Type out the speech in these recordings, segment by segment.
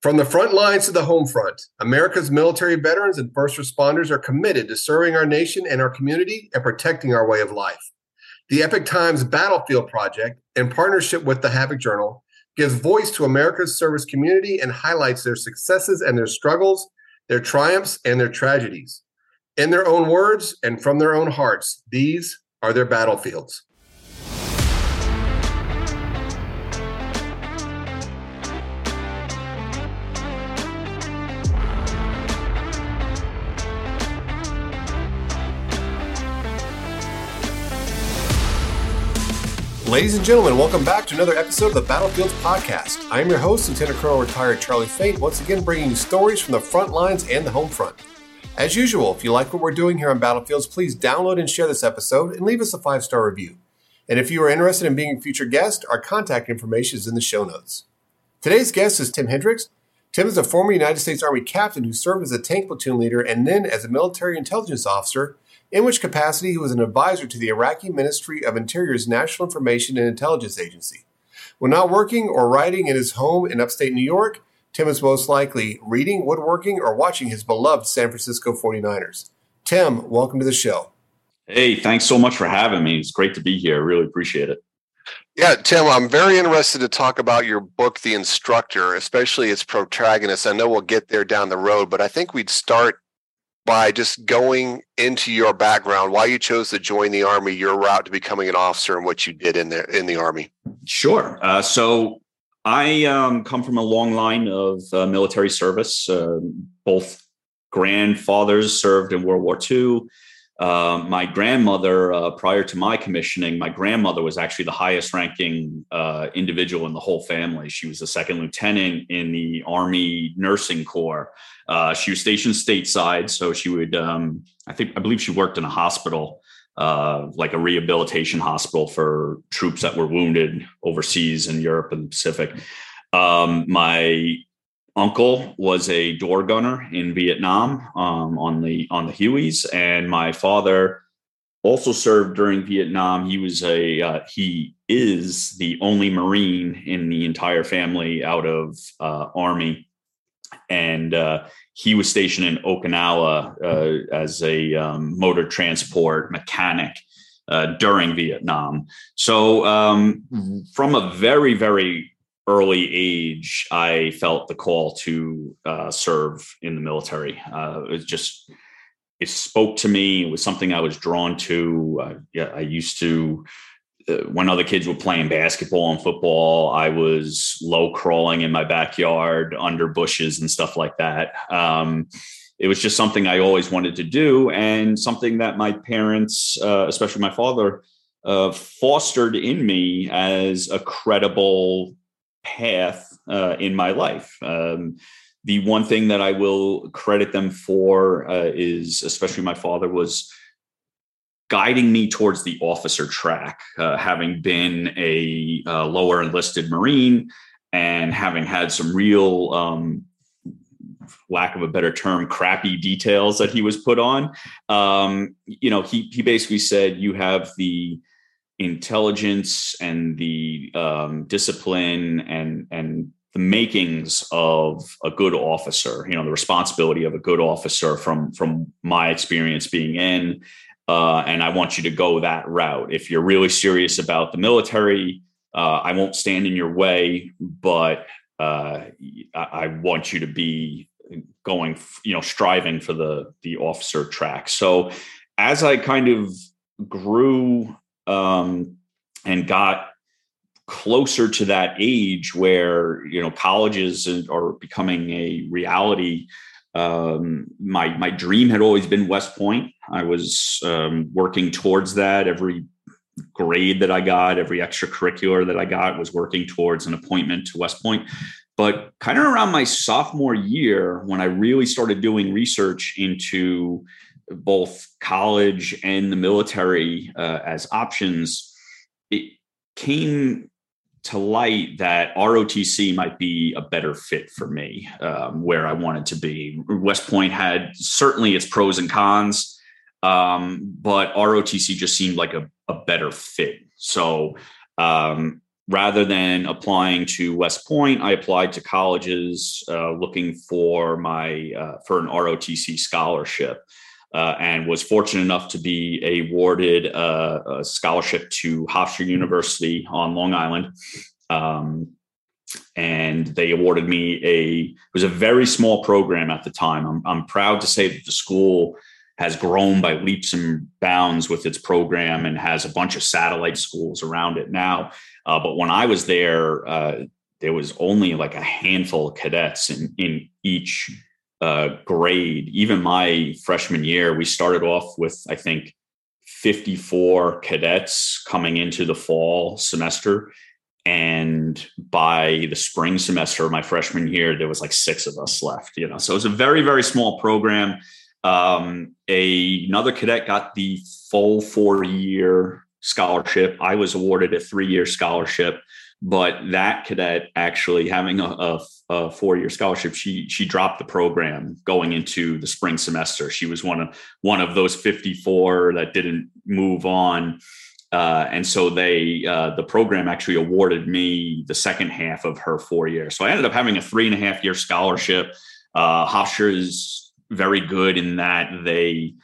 From the front lines to the home front, America's military veterans and first responders are committed to serving our nation and our community and protecting our way of life. The Epoch Times Battlefield Project, in partnership with the Havok Journal, gives voice to America's service community and highlights their successes and their struggles, their triumphs and their tragedies. In their own words and from their own hearts, these are their battlefields. Ladies and gentlemen, welcome back to another episode of the Battlefields Podcast. I am your host, Lieutenant Colonel retired Charlie Faint, once again bringing you stories from the front lines and the home front. As usual, if you like what we're doing here on Battlefields, please download and share this episode and leave us a five star review. And if you are interested in being a future guest, our contact information is in the show notes. Today's guest is Tim Hendricks. Tim is a former United States Army captain who served as a tank platoon leader and then as a military intelligence officer in which capacity he was an advisor to the Iraqi Ministry of Interior's National Information and Intelligence Agency. When not working or writing in his home in upstate New York, Tim is most likely reading, woodworking, or watching his beloved San Francisco 49ers. Tim, welcome to the show. Hey, thanks so much for having me. It's great to be here. I really appreciate it. Yeah, Tim, I'm very interested to talk about your book, The Instructor, especially its protagonist. I know we'll get there down the road, but I think we'd start by just going into your background, why you chose to join the army, your route to becoming an officer, and what you did in the in the army. Sure. Uh, so I um, come from a long line of uh, military service. Uh, both grandfathers served in World War II. Uh, my grandmother, uh, prior to my commissioning, my grandmother was actually the highest ranking uh, individual in the whole family. She was a second lieutenant in the Army Nursing Corps. Uh, she was stationed stateside, so she would, um, I think, I believe she worked in a hospital, uh, like a rehabilitation hospital for troops that were wounded overseas in Europe and the Pacific. Um, my uncle was a door gunner in Vietnam um, on the on the Hueys, and my father also served during Vietnam. He was a uh, he is the only Marine in the entire family out of uh, Army and uh, he was stationed in Okinawa uh, as a um, motor transport mechanic uh, during Vietnam. So, um, from a very, very early age, I felt the call to uh, serve in the military. Uh, it just it spoke to me. It was something I was drawn to. yeah, I used to uh, when other kids were playing basketball and football, I was low crawling in my backyard under bushes and stuff like that. Um, it was just something I always wanted to do, and something that my parents, uh, especially my father, uh, fostered in me as a credible path uh, in my life. Um, the one thing that I will credit them for uh, is, especially my father, was guiding me towards the officer track, uh, having been a uh, lower enlisted Marine and having had some real, um, lack of a better term, crappy details that he was put on. Um, you know, he he basically said you have the intelligence and the um, discipline and and the makings of a good officer you know the responsibility of a good officer from from my experience being in uh, and I want you to go that route. If you're really serious about the military, uh, I won't stand in your way, but uh, I, I, want you to be going, you know, striving for the the officer track. So as I kind of grew um, and got closer to that age where you know colleges are becoming a reality um, my my dream had always been West Point. I was um, working towards that. Every grade that I got, every extracurricular that I got, was working towards an appointment to West Point. But kind of around my sophomore year, when I really started doing research into both college and the military uh, as options, it came to light that ROTC might be a better fit for me um, where I wanted to be. West Point had certainly its pros and cons, um, but ROTC just seemed like a, a better fit. So um, rather than applying to West Point, I applied to colleges uh, looking for my uh, for an ROTC scholarship, uh, and was fortunate enough to be awarded a, a scholarship to Hofstra University on Long Island. Um, and they awarded me a it was a very small program at the time. I'm, I'm proud to say that the school has grown by leaps and bounds with its program and has a bunch of satellite schools around it now. Uh, but when I was there, uh, there was only like a handful of cadets in, in each uh, grade. Even my freshman year, we started off with, I think, 54 cadets coming into the fall semester. And by the spring semester of my freshman year, there was like six of us left, you know. So it was a very, very small program. Um, a, another cadet got the full four year scholarship. I was awarded a three year scholarship, but that cadet actually having a, a, a four year scholarship, she she dropped the program going into the spring semester. She was one of one of those 54 that didn't move on. Uh, and so they uh, the program actually awarded me the second half of her four years. So I ended up having a three and a half year scholarship. Uh, Hofstra is very good in that they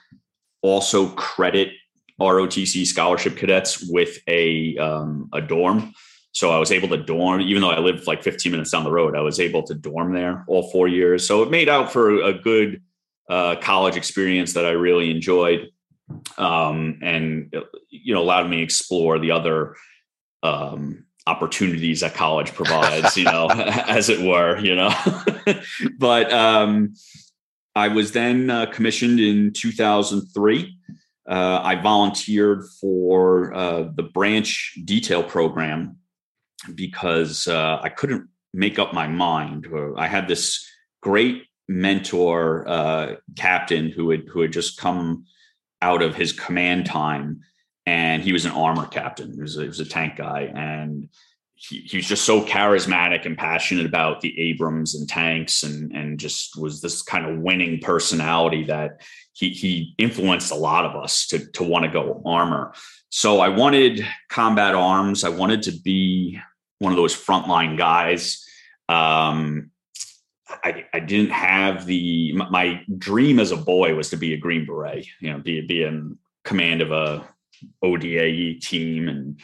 also credit ROTC scholarship cadets with a um, a dorm. So I was able to dorm, even though I lived like 15 minutes down the road. I was able to dorm there all four years. So it made out for a good uh, college experience that I really enjoyed, um, and you know allowed me to explore the other um, opportunities that college provides. you know, as it were. You know, but um, I was then uh, commissioned in 2003 uh, I volunteered for uh, the branch detail program because uh, I couldn't make up my mind. I had this great mentor uh, captain who had who had just come out of his command time, and he was an armor captain. He was a, he was a tank guy, and he, he was just so charismatic and passionate about the Abrams and tanks, and and just was this kind of winning personality that he he influenced a lot of us to to want to go armor. So I wanted combat arms. I wanted to be one of those frontline guys. Um, I, I didn't have the my dream as a boy was to be a Green Beret, you know, be be in command of a ODAE team and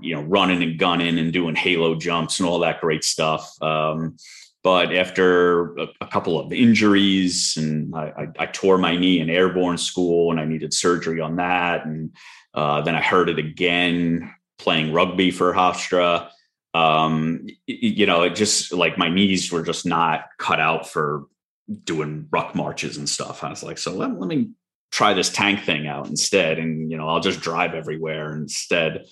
you know running and gunning and doing halo jumps and all that great stuff. Um, but after a, a, couple of injuries, and I, I, I, tore my knee in airborne school, and I needed surgery on that, and uh, then I hurt it again playing rugby for Hofstra. Um, you know, it just like my knees were just not cut out for doing ruck marches and stuff. I was like, so let, let me try this tank thing out instead, and you know, I'll just drive everywhere instead.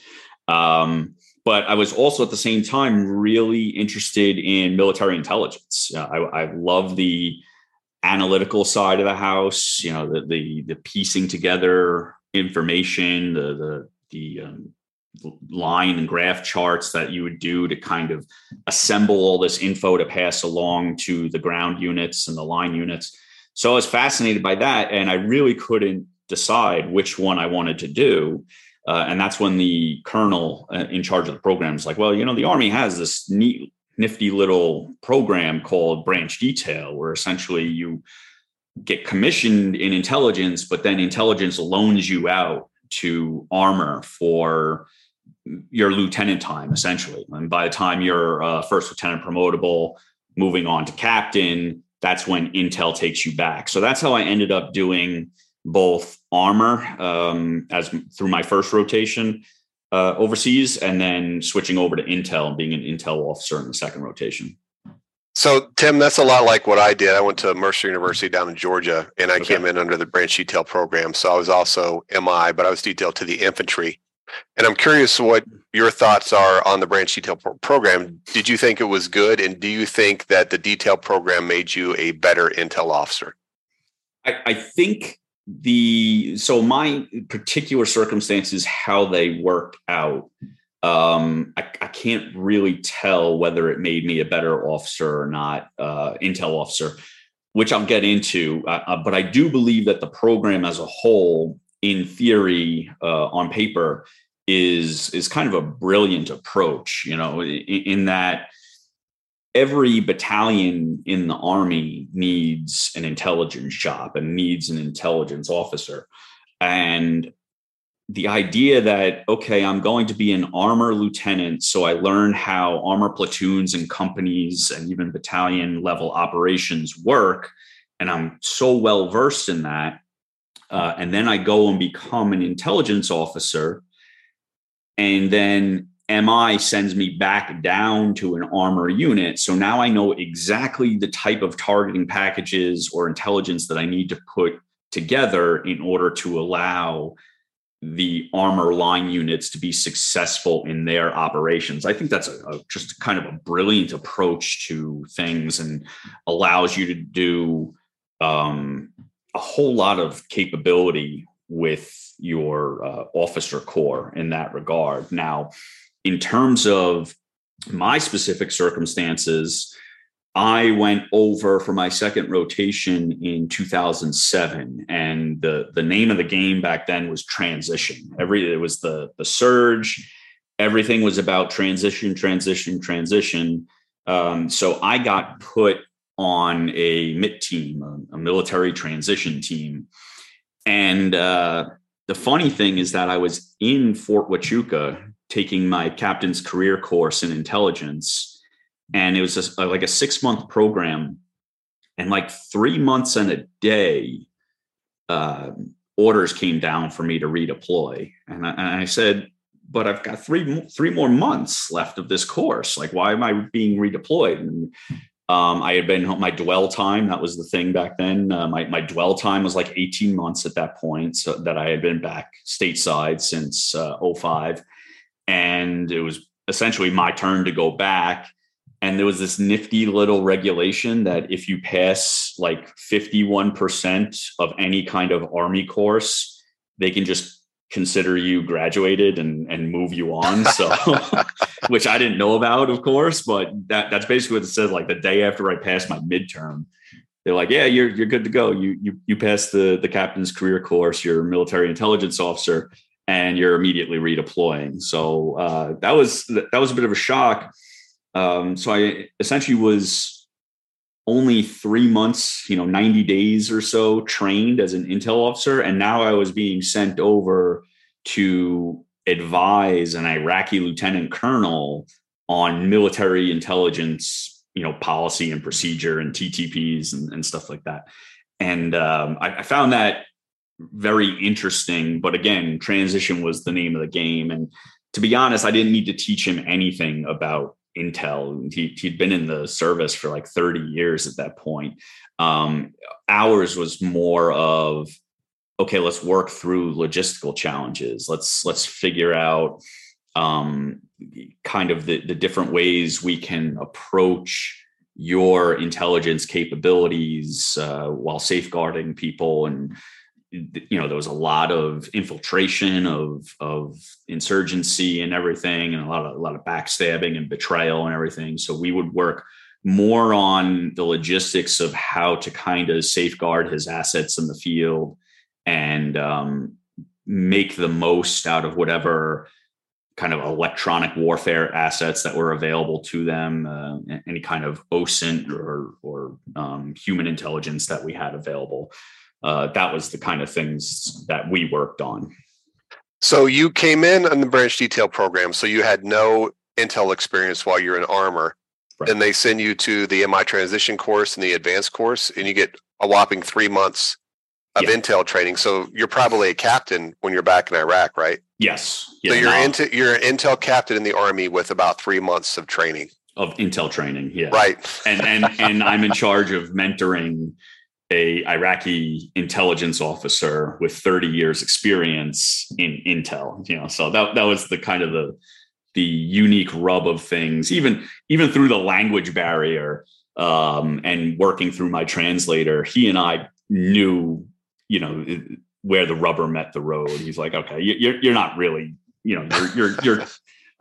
Um, but I was also at the same time really interested in military intelligence. Uh, I, I love the analytical side of the house, you know, the the, the piecing together information, the the the um, line and graph charts that you would do to kind of assemble all this info to pass along to the ground units and the line units. So I was fascinated by that, and I really couldn't decide which one I wanted to do. Uh, and that's when the colonel uh, in charge of the program is like, well, you know, the Army has this neat, nifty little program called branch detail, where essentially you get commissioned in intelligence, but then intelligence loans you out to armor for your lieutenant time, essentially. And by the time you're uh, first lieutenant promotable, moving on to captain, that's when intel takes you back. So that's how I ended up doing both armor um, as through my first rotation uh, overseas, and then switching over to Intel and being an Intel officer in the second rotation. So, Tim, that's a lot like what I did. I went to Mercer University down in Georgia, and I okay. came in under the branch detail program. So I was also MI, but I was detailed to the infantry. And I'm curious what your thoughts are on the branch detail pro- program. Did you think it was good, and do you think that the detail program made you a better intel officer? I, I think the so my particular circumstances how they work out um I, I, can't really tell whether it made me a better officer or not uh intel officer which i'll get into uh, uh, but i do believe that the program as a whole in theory uh, on paper is is kind of a brilliant approach. You know, in, in that every battalion in the army needs an intelligence shop and needs an intelligence officer and the idea that okay i'm going to be an armor lieutenant so i learn how armor platoons and companies and even battalion level operations work and i'm so well versed in that uh, and then i go and become an intelligence officer and then MI sends me back down to an armor unit. So now I know exactly the type of targeting packages or intelligence that I need to put together in order to allow the armor line units to be successful in their operations. I think that's a, a, just kind of a brilliant approach to things and allows you to do um, a whole lot of capability with your uh, officer corps in that regard. Now, in terms of my specific circumstances, I went over for my second rotation in 2007, and the the name of the game back then was transition. Every it was the the surge. Everything was about transition, transition, transition. Um, so I got put on a MiTT team, a, military transition team, and uh, the funny thing is that I was in Fort Huachuca taking my captain's career course in intelligence. And it was a, like a six month program. And like three months and a day, uh, orders came down for me to redeploy. And I, and I said, but I've got three three more months left of this course. Like, why am I being redeployed? And um, I had been my dwell time. That was the thing back then. Uh, my my dwell time was like 18 months at that point, so that I had been back stateside since uh, 05 and it was essentially my turn to go back and there was this nifty little regulation that if you pass like 51% of any kind of army course they can just consider you graduated and and move you on so which i didn't know about of course but that that's basically what it says like the day after i passed my midterm they're like yeah you're you're good to go you you you passed the the captain's career course you're a military intelligence officer and you're immediately redeploying. So uh, that was that was a bit of a shock. Um, so I essentially was only three months, you know, 90 days or so trained as an intel officer, and now I was being sent over to advise an Iraqi lieutenant colonel on military intelligence, you know, policy and procedure and TTPs and, and stuff like that. And um, I, I found that very interesting. But again, transition was the name of the game. And to be honest, I didn't need to teach him anything about Intel. He, had been in the service for like 30 years at that point. Um, ours was more of, okay, let's work through logistical challenges. Let's let's figure out um, kind of the, the different ways we can approach your intelligence capabilities uh, while safeguarding people and you know there was a lot of infiltration of of insurgency and everything and a lot of a lot of backstabbing and betrayal and everything. So we would work more on the logistics of how to kind of safeguard his assets in the field and um, make the most out of whatever kind of electronic warfare assets that were available to them, uh, any kind of OSINT or, or um, human intelligence that we had available uh, that was the kind of things that we worked on. So you came in on the branch detail program, so you had no Intel experience while you're in armor. Right. And they send you to the MI transition course and the advanced course, and you get a whopping three months of yeah. Intel training. So you're probably a captain when you're back in Iraq, right? Yes. Yeah, so you're into you're an Intel captain in the army with about three months of training. Of Intel training, yeah. Right. and and and I'm in charge of mentoring a Iraqi intelligence officer with 30 years experience in intel, you know, so that, that was the kind of the, the unique rub of things, even, even through the language barrier um, and working through my translator, he and I knew, you know, where the rubber met the road. He's like, okay, you're, you're not really, you know, you're, you're, you're,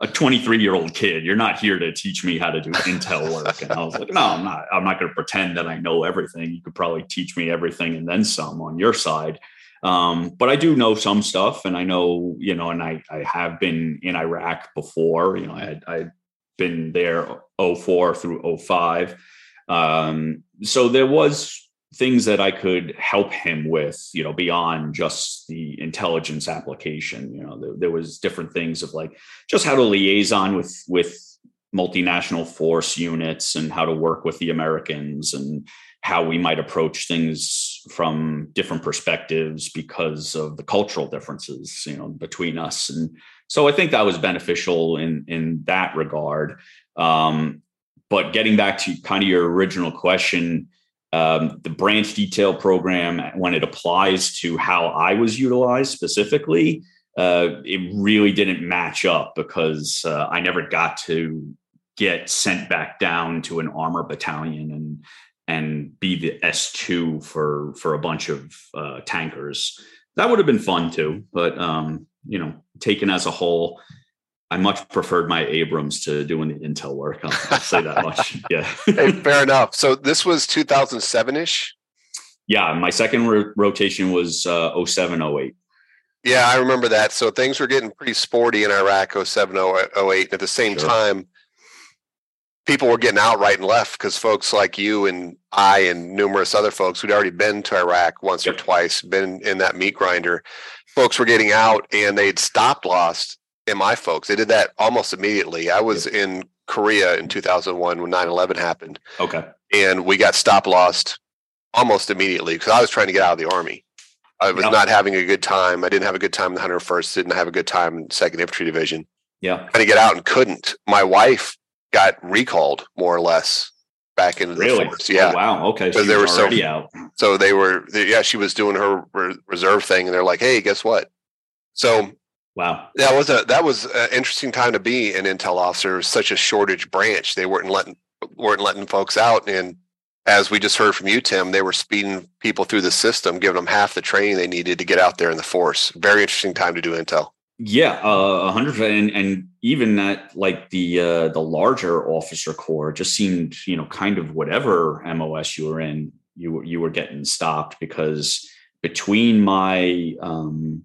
a 23 year old kid. You're not here to teach me how to do Intel work. And I was like, no, I'm not. I'm not going to pretend that I know everything. You could probably teach me everything and then some on your side. Um, but I do know some stuff, and I know you know, and I I have been in Iraq before. You know, I had I been there 04 through 05. Um, so there was things that I could help him with, you know, beyond just the intelligence application. You know, there, there was different things of like just how to liaison with with multinational force units and how to work with the Americans and how we might approach things from different perspectives because of the cultural differences, you know, between us. And so I think that was beneficial in in that regard. Um, but getting back to kind of your original question, um, the branch detail program, when it applies to how I was utilized specifically, uh, it really didn't match up because uh, I never got to get sent back down to an armor battalion and and be the S two for for a bunch of uh, tankers. That would have been fun too, but um, you know, taken as a whole, I much preferred my Abrams to doing the intel work. I'll, I'll say that much. Yeah. hey, fair enough. So this was 2007 ish. Yeah, my second ro- rotation was uh, 07, 08. Yeah, I remember that. So things were getting pretty sporty in Iraq 07, 08. At the same sure. time, people were getting out right and left because folks like you and I and numerous other folks who'd already been to Iraq once yep. or twice, been in that meat grinder, folks were getting out and they'd stopped lost my folks. They did that almost immediately. I was in Korea in 2001 when 9/11 happened. Okay. And we got stop lost almost immediately because I was trying to get out of the army. I was not having a good time. I didn't have a good time in the 101st. Didn't have a good time in Second Infantry Division. Yeah. Trying to get out and couldn't. My wife got recalled more or less back into the really? force. Yeah. Oh, wow. Okay. So they were so, out. So they were. They, yeah, she was doing her re- reserve thing, and they're like, "Hey, guess what?" So Wow. That was a that was an interesting time to be an intel officer. Such a shortage branch. They weren't letting weren't letting folks out. And as we just heard from you, Tim, they were speeding people through the system, giving them half the training they needed to get out there in the force. Very interesting time to do intel. Yeah, uh, a hundred percent, and even that, like the uh, the larger officer corps, just seemed you know kind of whatever MOS you were in, you were you were getting stopped because between my um,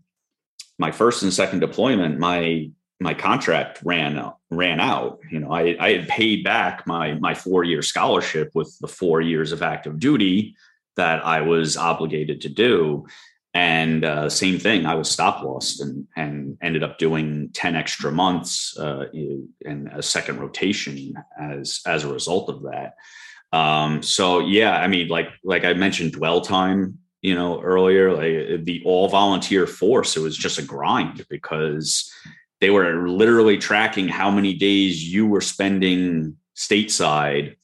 my first and second deployment, my my contract ran ran out. You know, I, I had paid back my my four year scholarship with the four years of active duty that I was obligated to do. And uh, same thing, I was stop lost and and ended up doing ten extra months uh, in a second rotation as as a result of that. Um, so yeah, I mean, like like I mentioned, dwell time you know earlier like uh, the all volunteer force it was just a grind because they were literally tracking how many days you were spending stateside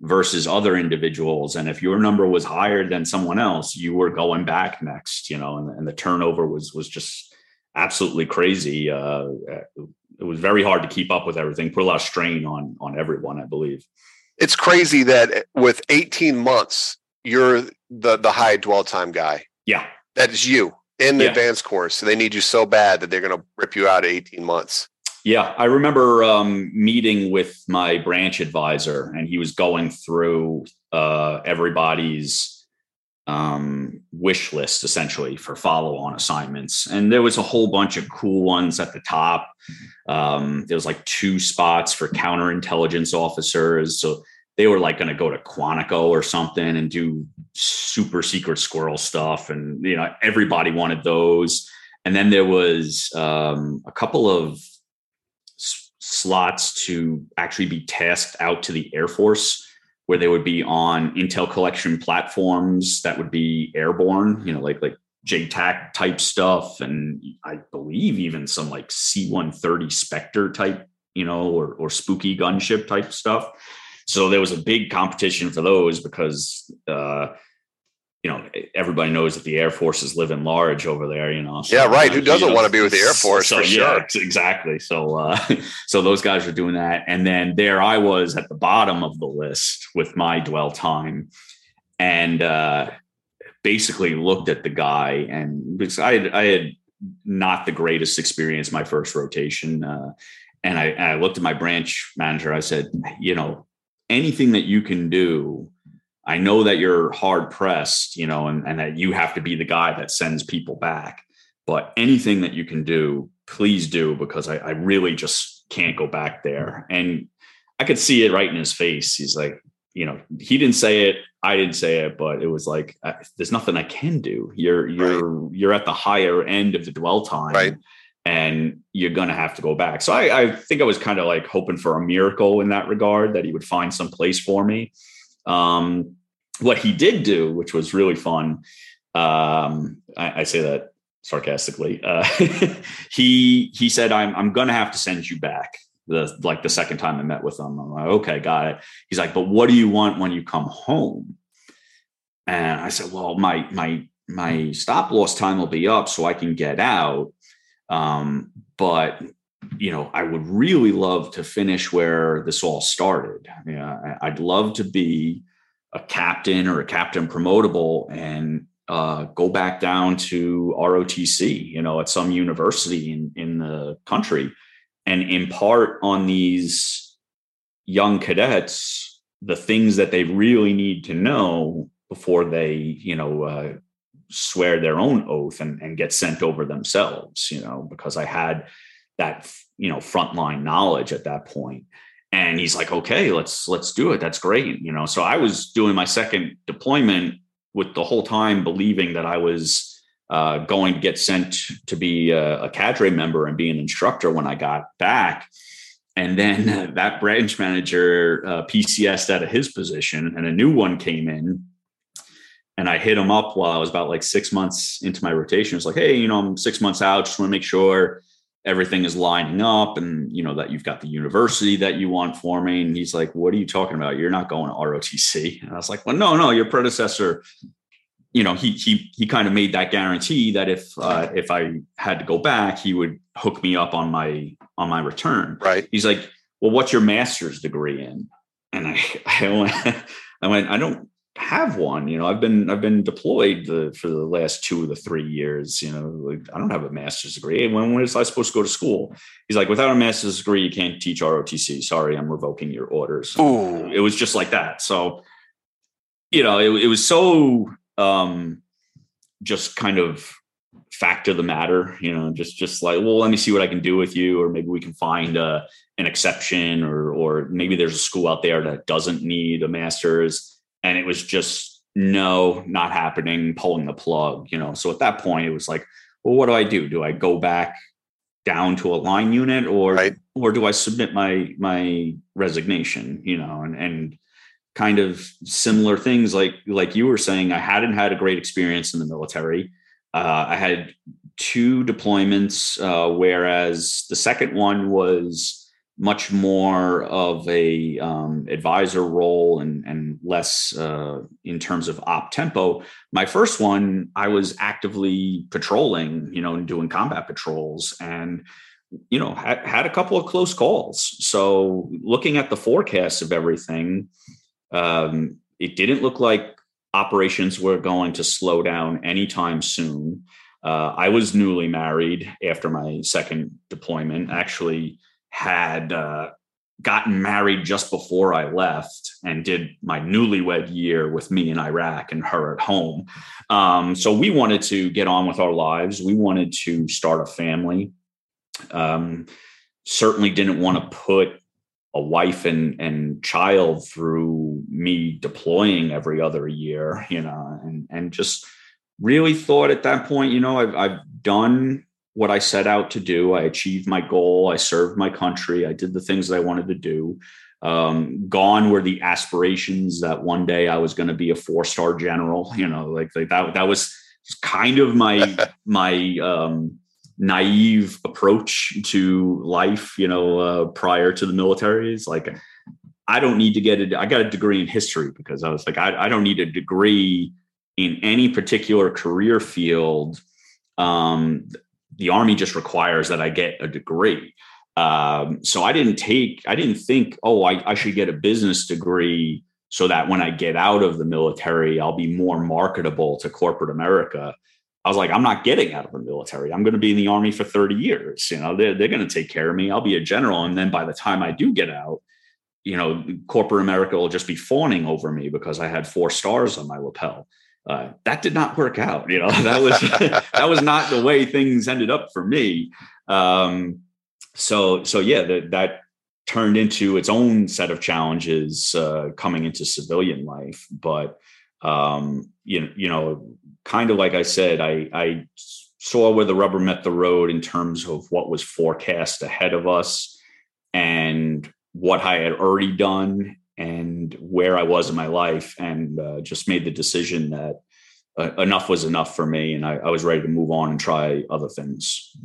versus other individuals. And if your number was higher than someone else you were going back next you know and, and the turnover was was just absolutely crazy. Uh, uh it was very hard to keep up with everything put a lot of strain on on everyone i believe. It's crazy that uh, with 18 months you're the the high dwell time guy. Yeah, that is you in the yeah. advanced course. So they need you so bad that they're going to rip you out at 18 months. Yeah, I remember um, meeting with my branch advisor, and he was going through uh, everybody's um, wish list essentially for follow on assignments. And there was a whole bunch of cool ones at the top. Um, there was like two spots for counterintelligence officers. So they were like going to go to Quantico or something and do super secret squirrel stuff. And, you know, everybody wanted those. And then there was um, a couple of s- slots to actually be tasked out to the Air Force where they would be on intel collection platforms that would be airborne, you know, like, like JTAC type stuff. And I believe even some like C-130 Spectre type, you know, or, or spooky gunship type stuff so there was a big competition for those because, uh, you know, everybody knows that the Air Force is living large over there. You know, so, yeah, right. Who doesn't you know, want to be with the Air Force? So, for yeah, sure. exactly. So, uh, so those guys were doing that, and then there I was at the bottom of the list with my dwell time, and uh, basically looked at the guy, and because I had, I had not the greatest experience my first rotation. Uh, and I, and I looked at my branch manager. I said, you know, anything that you can do I know that you're hard pressed, you know, and, and that you have to be the guy that sends people back. But anything that you can do, please do, because I, I really just can't go back there. And I could see it right in his face. He's like, you know, he didn't say it, I didn't say it, but it was like, uh, there's nothing I can do. You're you're right. you're at the higher end of the dwell time, right? And you're gonna have to go back. So I, I think I was kind of like hoping for a miracle in that regard that he would find some place for me. Um, what he did do, which was really fun, um, I, I say that sarcastically. Uh, he he said, "I'm I'm gonna have to send you back." The like the second time I met with him, I'm like, "Okay, got it." He's like, "But what do you want when you come home?" And I said, "Well, my my my stop loss time will be up, so I can get out." Um, but you know, I would really love to finish where this all started. Yeah, I'd love to be a captain or a captain promotable and uh, go back down to ROTC, you know, at some university in, in the country and impart on these young cadets the things that they really need to know before they, you know, uh, swear their own oath and, and get sent over themselves, you know, because I had that, you know, frontline knowledge at that point. and he's like okay let's let's do it. That's great you know. So i was doing my second deployment with the whole time believing that i was uh, going to get sent to be a, a, cadre member and be an instructor when i got back. And then that branch manager uh, pcs out of his position and a new one came in and i hit him up while i was about like six months into my rotation. It's like hey you know i'm six months out. Just want to make sure everything is lining up and you know that you've got the university that you want for me. And he's like what are you talking about? You're not going to rotc and i was like well no no your predecessor you know he he he kind of made that guarantee that if uh, if i had to go back he would hook me up on my on my return. Right. He's like well what's your master's degree in? And i i went i went i don't have one. You know, I've been I've been deployed the, for the last two of the three years. You know, like, I don't have a master's degree. When when is I supposed to go to school? He's like, without a master's degree, you can't teach ROTC. Sorry, I'm revoking your orders. Ooh. It was just like that. So, you know, it, it was so um, just kind of fact of the matter. You know, just just like, well, let me see what I can do with you, or maybe we can find a an exception, or or maybe there's a school out there that doesn't need a master's and it was just no not happening pulling the plug you know? So at that point it was like well what do i do? Do i go back down to a line unit or right. or do i submit my my resignation you know? And and kind of similar things like like you were saying i hadn't had a great experience in the military. Uh, i had two deployments uh, whereas the second one was much more of a um, advisor role and, and less uh, in terms of op tempo. My first one, I was actively patrolling, you know, and doing combat patrols, and you know had, had a couple of close calls. So looking at the forecast of everything, um, it didn't look like operations were going to slow down anytime soon. Uh, I was newly married after my second deployment. Actually had uh, gotten married just before I left and did my newlywed year with me in Iraq and her at home. Um, so we wanted to get on with our lives. We wanted to start a family. Um, certainly didn't want to put a wife and, and child through me deploying every other year, you know, and, and just really thought at that point, you know, I've, I've done what I set out to do. I achieved my goal. I served my country. I did the things that I wanted to do. Um, gone were the aspirations that one day I was going to be a four star general. You know, like, like that. That was kind of my my um, naive approach to life. You know, uh, prior to the military is like. I don't need to get it. I got a degree in history because I was like, I, I don't need a degree in any particular career field um, the army just requires that I get a degree. Um, so I didn't take, I didn't think, oh, I, I should get a business degree so that when I get out of the military, I'll be more marketable to corporate America. I was like, I'm not getting out of the military. I'm going to be in the army for 30 years. You know, they're, they're going to take care of me. I'll be a general. And then by the time I do get out, you know, corporate America will just be fawning over me because I had four stars on my lapel. Uh, that did not work out. You know, that was that was not the way things ended up for me. Um, so so yeah, that that turned into its own set of challenges uh, coming into civilian life. But um, you know, you know, kind of like I said, I I saw where the rubber met the road in terms of what was forecast ahead of us and what I had already done and where I was in my life, and uh, just made the decision that uh, enough was enough for me, and I, I, was ready to move on and try other things.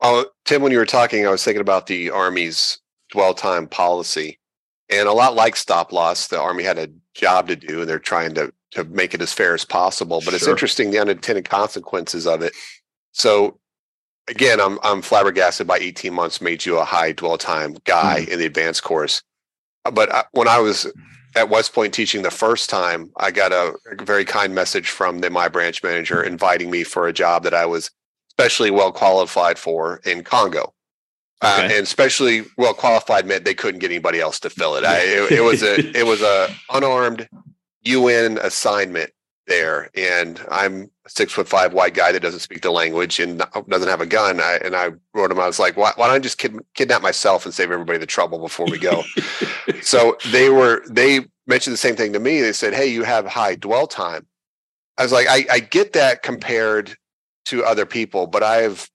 Oh, Tim, when you were talking, I was thinking about the Army's dwell time policy, and a lot like stop loss, the Army had a job to do, and they're trying to to make it as fair as possible. But sure. it's interesting the unintended consequences of it. So again, I'm I'm flabbergasted by 18 months made you a high dwell time guy mm-hmm. in the advanced course. But uh, when I was at West Point teaching the first time, I got a, a very kind message from the my branch manager inviting me for a job that I was especially well qualified for in Congo. Uh, okay. Uh, and especially well qualified meant they couldn't get anybody else to fill it. I, it, it was a it was a unarmed UN assignment there, and I'm a six foot five white guy that doesn't speak the language and doesn't have a gun. I, and I wrote him. I was like, why, why don't I just kid, kidnap myself and save everybody the trouble before we go? so they were they mentioned the same thing to me. They said, hey, you have high dwell time. I was like, I, I get that compared to other people, but I've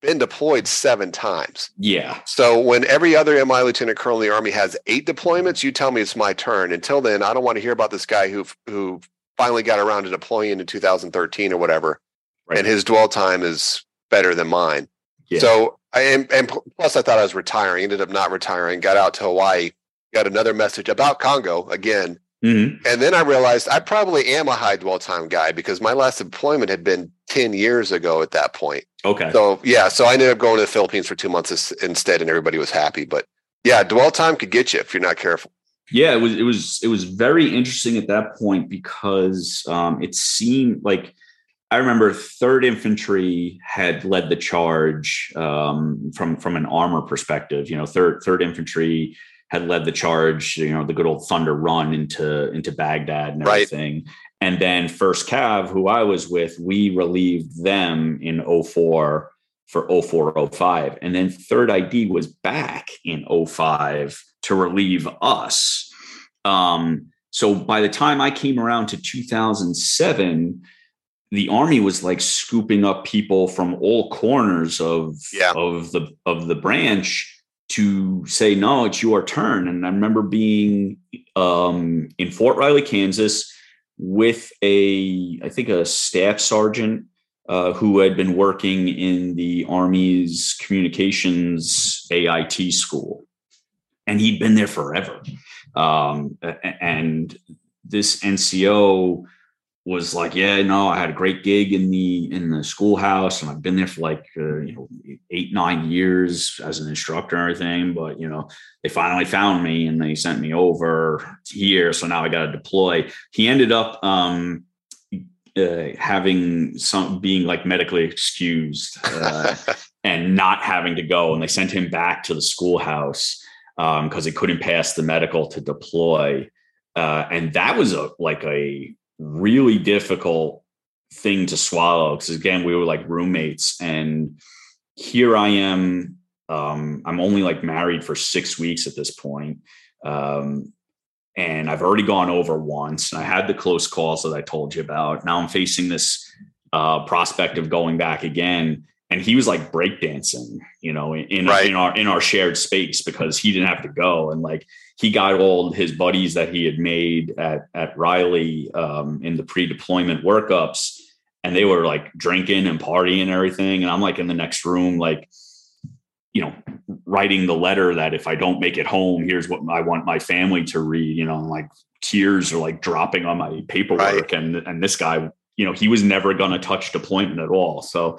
been deployed seven times. Yeah. So when every other MI lieutenant colonel in the army has eight deployments, you tell me it's my turn. Until then, I don't want to hear about this guy who who finally got around to deploying in 2013 or whatever, right. and his dwell time is better than mine. Yeah. So I and, and plus I thought I was retiring. Ended up not retiring. Got out to Hawaii. Got another message about Congo again. Mm-hmm. And then I realized I probably am a high dwell time guy because my last deployment had been 10 years ago at that point. Okay. So, yeah. So I ended up going to the Philippines for two months instead, and everybody was happy. But yeah, dwell time could get you if you're not careful. Yeah, it was it was it was very interesting at that point because um, it seemed like I remember Third Infantry had led the charge um, from from an armor perspective. You know, Third Third Infantry had led the charge. You know, the good old Thunder Run into into Baghdad and everything. Right. And then First Cav, who I was with, we relieved them in 04 for 0405. And then Third ID was back in 05 to relieve us. Um, so by the time I came around to 2007, the army was like scooping up people from all corners of yeah. of the of the branch to say no it's your turn and i remember being um, in fort riley kansas with a i think a staff sergeant uh, who had been working in the army's communications ait school and he'd been there forever. Um, and this NCO was like, yeah, no, I had a great gig in the in the schoolhouse, and I've been there for like uh, you know eight nine years as an instructor and everything. But you know, they finally found me and they sent me over here, so now I got to deploy. He ended up um, uh, having some being like medically excused uh, and not having to go, and they sent him back to the schoolhouse because um, he couldn't pass the medical to deploy. Uh, and that was a like a really difficult thing to swallow because again we were like roommates and here i am um, i'm only like married for six weeks at this point um, and i've already gone over once and i had the close calls that i told you about now i'm facing this uh, prospect of going back again and he was like breakdancing, you know, in right. in our in our shared space because he didn't have to go, and like he got all his buddies that he had made at at Riley um, in the pre-deployment workups, and they were like drinking and partying and everything, and I'm like in the next room, like you know, writing the letter that if I don't make it home, here's what I want my family to read, you know, like tears are like dropping on my paperwork, right. and and this guy, you know, he was never going to touch deployment at all, so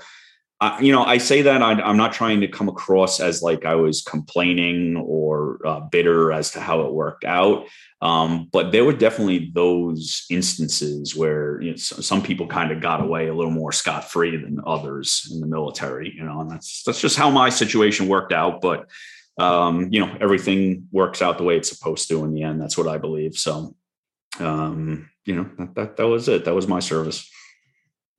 you know, I say that I, am not trying to come across as like I was complaining or uh, bitter as to how it worked out. Um, but there were definitely those instances where you know, some people kind of got away a little more scot free than others in the military. You know, and that's that's just how my situation worked out. But um, you know, everything works out the way it's supposed to in the end. That's what I believe. So, um, you know, that, that, that was it. That was my service.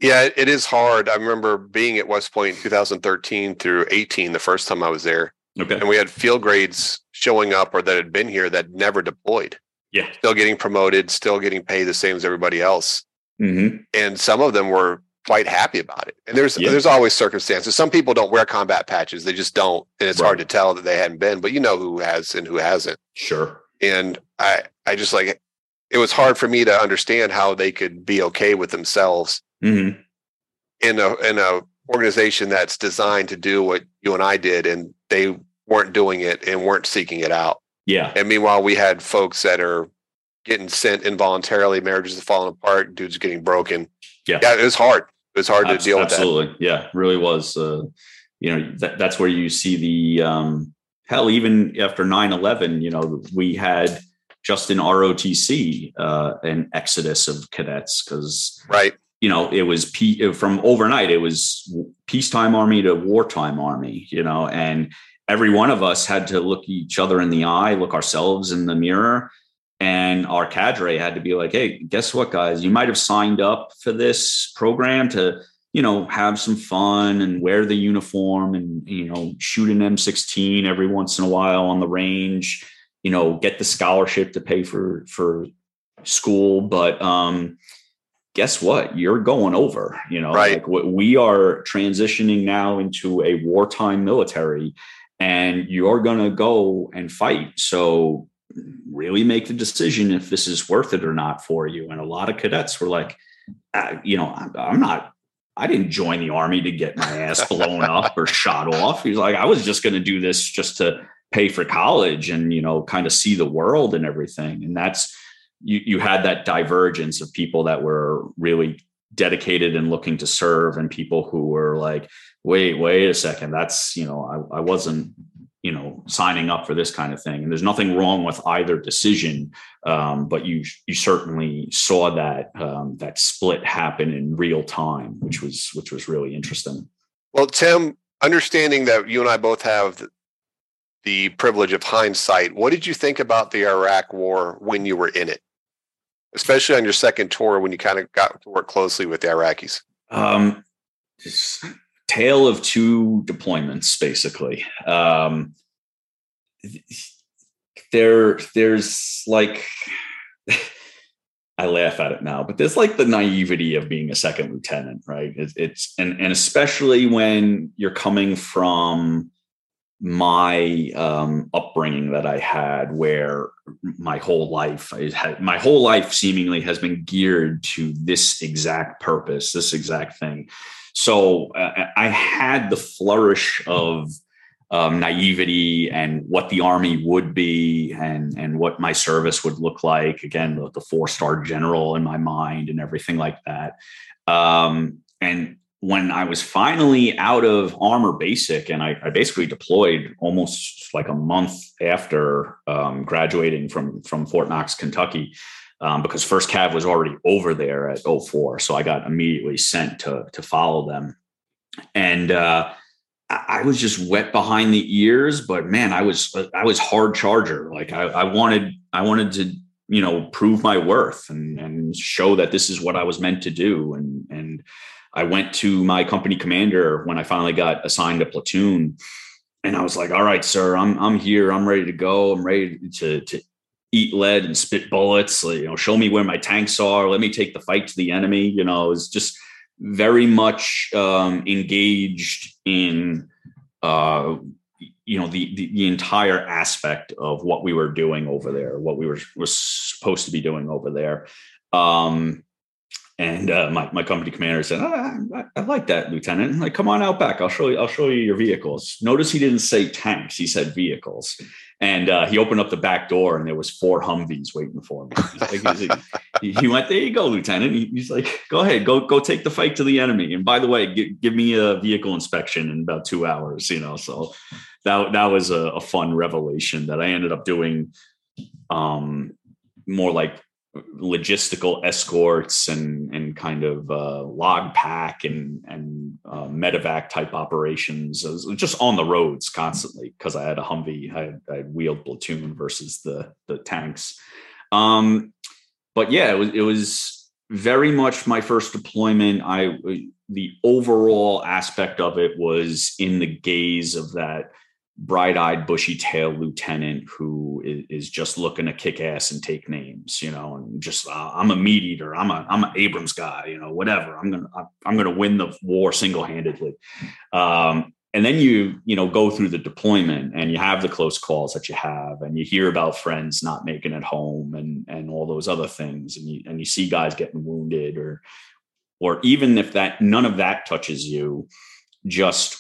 Yeah, it is hard. I remember being at West Point in Point 2013 through 18, the first time I was there. Okay. And we had field grades showing up or that had been here that never deployed. Yeah. Still getting promoted, still getting paid the same as everybody else. Mm-hmm. And some of them were quite happy about it. And there's yeah. there's always circumstances. Some people don't wear combat patches; they just don't, and it's right. hard to tell that they hadn't been. But you know who has and who hasn't. Sure. And I I just like it was hard for me to understand how they could be okay with themselves mm-hmm. in a in a organization that's designed to do what you and I did, and they weren't doing it and weren't seeking it out. Yeah. And meanwhile, we had folks that are getting sent involuntarily, marriages are falling apart, dudes getting broken. Yeah. Yeah, it was hard. It was hard to deal with absolutely. Yeah, really was. Uh, you know, that, that's where you see the um, hell, even after 9 11, you know, we had just in ROTC uh, an exodus of cadets because, right. You know, it was from overnight, it was peacetime army to wartime army, you know, and every one of us had to look each other in the eye, look ourselves in the mirror, and our cadre had to be like, hey, guess what, guys? You might have signed up for this program to, you know, have some fun and wear the uniform and, you know, shoot an M16 every once in a while on the range, you know, get the scholarship to pay for for school. But um, guess what? You're going over, you know, right. like we are transitioning now into a wartime military and you're going to go and fight. So really make the decision if this is worth it or not for you. And a lot of cadets were like, uh, you know, I'm not, I didn't join the army to get my ass blown up or shot off. He's like, I was just going to do this just to pay for college and, you know, kind of see the world and everything. And that's, you, you had that divergence of people that were really dedicated and looking to serve and people who were like, wait, wait a second. That's, you know, I, I wasn't you know signing up for this kind of thing. And there's nothing wrong with either decision um, but you you certainly saw that um, that split happen in real time which was which was really interesting. Well tim understanding that you and i both have the privilege of hindsight what did you think about the iraq war when you were in it especially on your second tour when you kind of got to work closely with the iraqis um, tale of two deployments basically um, there there's like I laugh at it now, but there's like the naivety of being a second lieutenant, right? It's, it's and and especially when you're coming from my um, upbringing that I had, where my whole life, my whole life seemingly has been geared to this exact purpose, this exact thing. So uh, I had the flourish of um, naivety and what the army would be and and what my service would look like. Again, the, the four star general in my mind and everything like that. Um, and when I was finally out of armor basic, and I, I basically deployed almost like a month after um, graduating from from Fort Knox, Kentucky um, because First Cav was already over there at 04. So I got immediately sent to, to follow them. And uh, I was just wet behind the ears, but man, I was I was hard charger. Like I, I wanted I wanted to you know prove my worth and and show that this is what I was meant to do. And and I went to my company commander when I finally got assigned a platoon, and I was like, "All right, sir, I'm I'm here. I'm ready to go. I'm ready to to eat lead and spit bullets. You know, show me where my tanks are. Let me take the fight to the enemy. You know, it's just very much um, engaged in, uh, you know, the, the, the entire aspect of what we were doing over there, what we were was supposed to be doing over there. Um, and uh, my, my company commander said, ah, I, I, like that, Lieutenant. Like, come on out back. I'll show you. I'll show you your vehicles. Notice he didn't say tanks. He said vehicles. And uh, he opened up the back door, and there was four Humvees waiting for me. Like, he went, "There you go, Lieutenant." he's like, "Go ahead, go go take the fight to the enemy." And by the way, give, give me a vehicle inspection in about two hours. You know, so that that was a, a fun revelation that I ended up doing. Um, more like logistical escorts and and kind of uh, LOGPAC and and uh, medevac type operations. I was just on the roads constantly because I had a Humvee. I had, I had wheeled platoon versus the the tanks. Um, but yeah, it was it was very much my first deployment. I the overall aspect of it was in the gaze of that bright-eyed bushy-tailed lieutenant who is, is, just looking to kick ass and take names you know and just uh, i'm a meat eater. I'm a i'm an abrams guy you know whatever. I'm gonna i'm gonna win the war single-handedly. Um, and then you you know go through the deployment and you have the close calls that you have and you hear about friends not making it home and and all those other things and you and you see guys getting wounded or or even if that none of that touches you just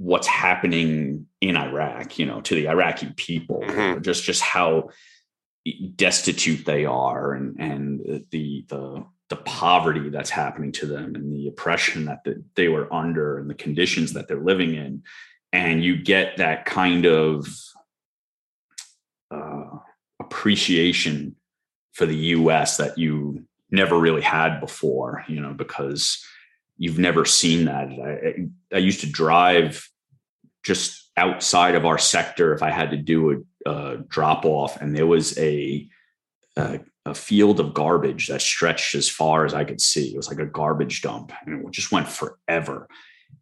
what's happening in Iraq, you know, to the Iraqi people, mm-hmm. just just how destitute they are, and and the the the poverty that's happening to them, and the oppression that the, they were under, and the conditions that they're living in, and you get that kind of uh, appreciation for the U.S. that you never really had before, you know, because you've never seen that. I, I used to drive just outside of our sector if I had to do a, a drop off, and there was a, a, a field of garbage that stretched as far as I could see. It was like a garbage dump, and it just went forever.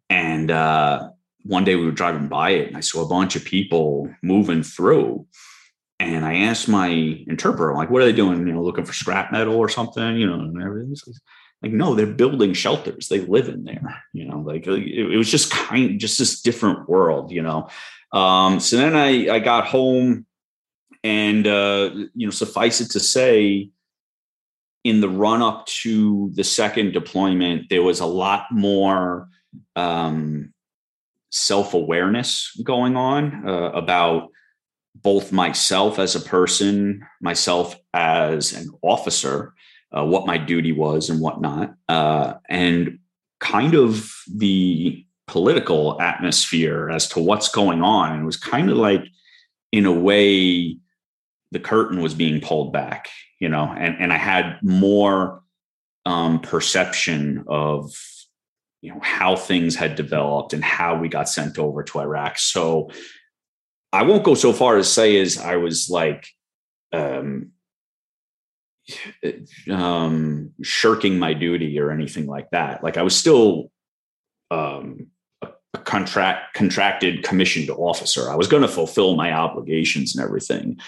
And uh, one day we were driving by it, and I saw a bunch of people moving through. And I asked my interpreter, like, what are they doing? You know, looking for scrap metal or something, you know, and everything like no they're building shelters. They live in there you know like it, it was just kind just this different world you know? Um, so then i i got home and uh, you know suffice it to say in the run up to the second deployment there was a lot more um, self-awareness going on uh, about both myself as a person myself as an officer uh, what my duty was and whatnot, uh, and kind of the political atmosphere as to what's going on. It was kind of like, in a way, the curtain was being pulled back, you know, and, and I had more um, perception of you know how things had developed and how we got sent over to Iraq. So I won't go so far as say as I was like um, um, shirking my duty or anything like that. Like I was still um, a, a contract contracted commissioned officer. I was going to fulfill my obligations and everything.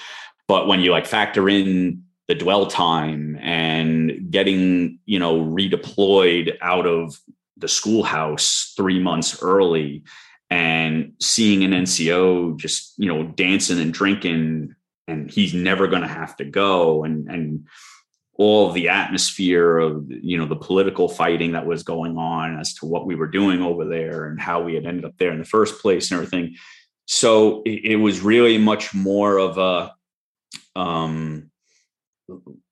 But when you like factor in the dwell time and getting you know redeployed out of the schoolhouse three months early and seeing an NCO just you know dancing and drinking and he's never going to have to go and and all the atmosphere of you know the political fighting that was going on as to what we were doing over there and how we had ended up there in the first place and everything. So it, it was really much more of a um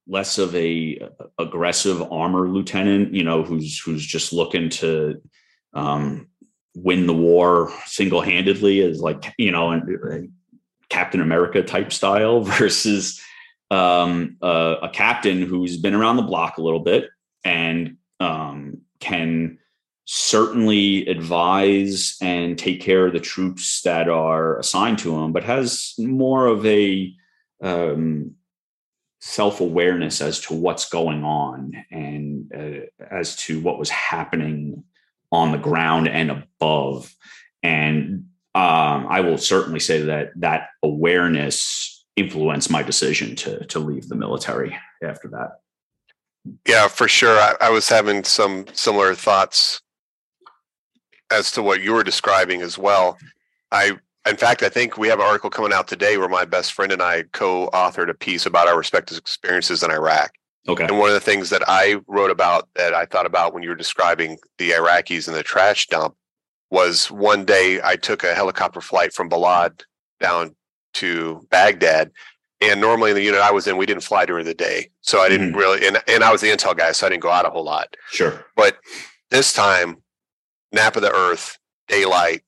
less of a aggressive armor lieutenant you know who's who's just looking to um win the war single-handedly as like you know captain america type style versus um, a, a, captain who's been around the block a little bit and um, can certainly advise and take care of the troops that are assigned to him, but has more of a um, self awareness as to what's going on and uh, as to what was happening on the ground and above. And um, I will certainly say that that awareness influence my decision to to leave the military after that. Yeah, for sure. I, I, was having some similar thoughts as to what you were describing as well. I, in fact, I think we have an article coming out today where my best friend and I co-authored a piece about our respective experiences in Iraq. Okay. And one of the things that I wrote about that I thought about when you were describing the Iraqis and the trash dump was one day I took a helicopter flight from Balad down to Baghdad. And normally in the unit I was in, we didn't fly during the day. So I didn't mm. really, and, and I was the intel guy, so I didn't go out a whole lot. Sure. But this time, nap of the earth, daylight,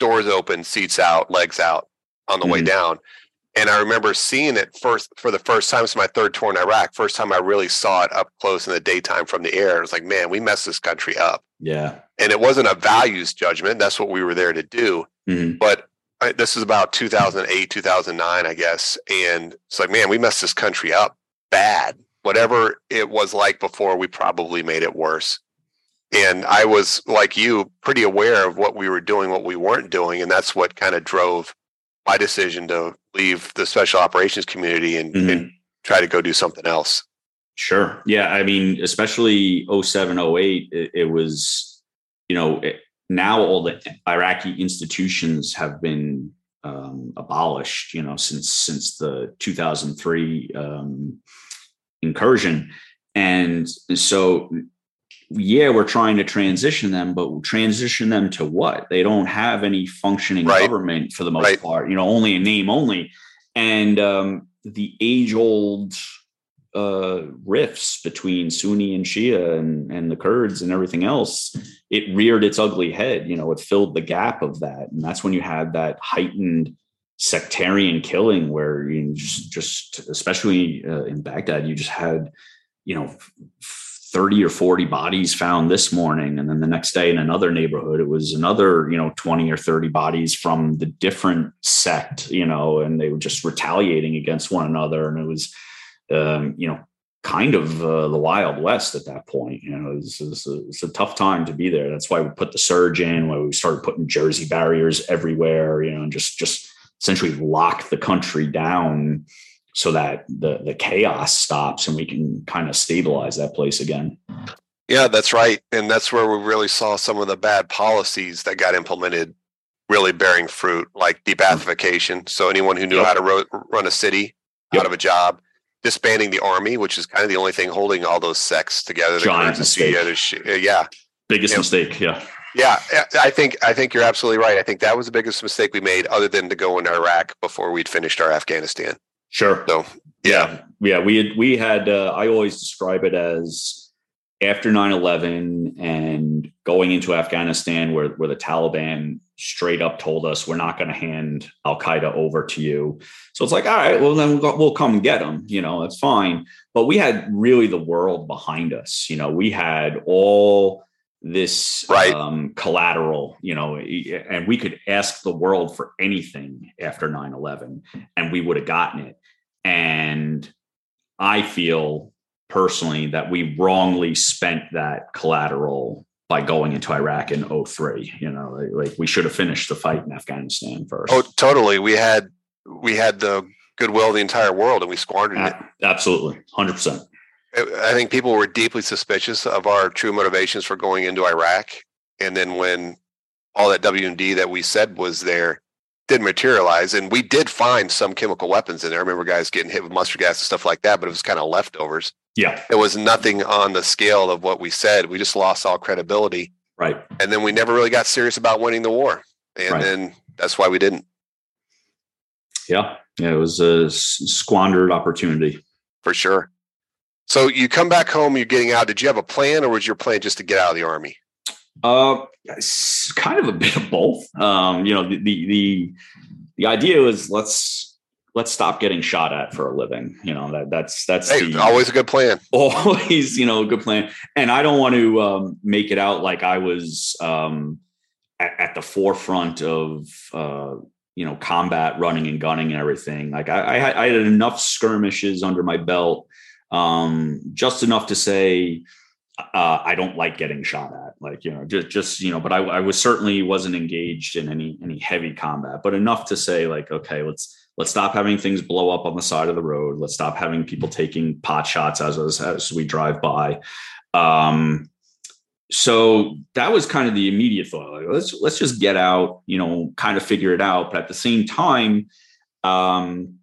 doors open, seats out, legs out on the mm. way down. And I remember seeing it first for the first time. It's my third tour in Iraq. First time I really saw it up close in the daytime from the air. It was like, man, we messed this country up. Yeah. And it wasn't a values judgment. That's what we were there to do. Mhm. But I, this is about 2008, 2009, I guess. And it's like, man, we messed this country up bad. Whatever it was like before, we probably made it worse. And I was like you, pretty aware of what we were doing, what we weren't doing. And that's what kind of drove my decision to leave the special operations community and, Mhm. and try to go do something else. Sure. Yeah. I mean, especially 07, 08, it, it was, you know, it, now all the Iraqi institutions have been um, abolished, you know, since since the 2003 um, incursion. And so, yeah, we're trying to transition them, but transition them to what? They don't have any functioning Right. government for the most Right. part, you know, only a name only. And um, the age old uh, rifts between Sunni and Shia and, and the Kurds and everything else, it reared its ugly head. You know, it filled the gap of that. And that's when you had that heightened sectarian killing where you just, just especially uh, in Baghdad, you just had, you know, 30 or 40 bodies found this morning. And then the next day in another neighborhood, it was another, you know, 20 or 30 bodies from the different sect, you know, and they were just retaliating against one another. And it was, um, you know, kind of uh, the Wild West at that point. You know, it's, it's, a, it's a tough time to be there. That's why we put the surge in, why we started putting Jersey barriers everywhere, you know, and just, just essentially lock the country down so that the, the chaos stops and we can kind of stabilize that place again. Yeah, that's right. And that's where we really saw some of the bad policies that got implemented really bearing fruit, like de-Baathification. So anyone who knew Yep. how to ro- run a city Yep. out of a job, disbanding the army, which is kind of the only thing holding all those sects together. The Giant Kurds, the Shia, uh, yeah, Biggest mistake. Yeah. yeah. I- I think I think you're absolutely right. I think that was the biggest mistake we made, other than to go into Iraq before we'd finished our Afghanistan. Sure. So yeah, yeah we had we had uh, i always describe it as after 9-11 and going into afghanistan where, where the taliban straight up told us we're not going to hand al-qaeda over to you. So it's like all right well then we'll, go, we'll come and get them you know that's fine. But we had really the world behind us you know we had all this Right. um, collateral you know and we could ask the world for anything after 9-11 and we would have gotten it. And I feel personally that we wrongly spent that collateral by going into Iraq in 03. You know, like, we should have finished the fight in Afghanistan first. oh, totally. We had we had the goodwill of the entire world, and we squandered it. Absolutely. 100%. I think people were deeply suspicious of our true motivations for going into Iraq. And then when all that WMD that we said was there didn't materialize, and we did find some chemical weapons in there. I remember guys getting hit with mustard gas and stuff like that, but it was kind of leftovers. Yeah. It was nothing on the scale of what we said. We just lost all credibility, Right. and then we never really got serious about winning the war. And Right. then that's why we didn't, Yeah. Yeah. It was a squandered opportunity. for sure. So you come back home, you're getting out. Did you have a plan, or was your plan just to get out of the army? Uh, kind of a bit of both. Um, you know, the, the the the idea was let's let's stop getting shot at for a living. You know that that's that's Hey, the, always a good plan. always you know a good plan. And I don't want to um, make it out like I was um, at, at the forefront of uh, you know combat, running and gunning and everything. Like I, I, had, I had enough skirmishes under my belt, um, just enough to say uh, I don't like getting shot at. Like you know, just just you know, but I, I was certainly wasn't engaged in any any heavy combat, but enough to say like, okay, let's let's stop having things blow up on the side of the road. Let's stop having people taking pot shots as as, as we drive by. Um, so that was kind of the immediate thought. Like, let's let's just get out, you know, kind of figure it out. But at the same time, um,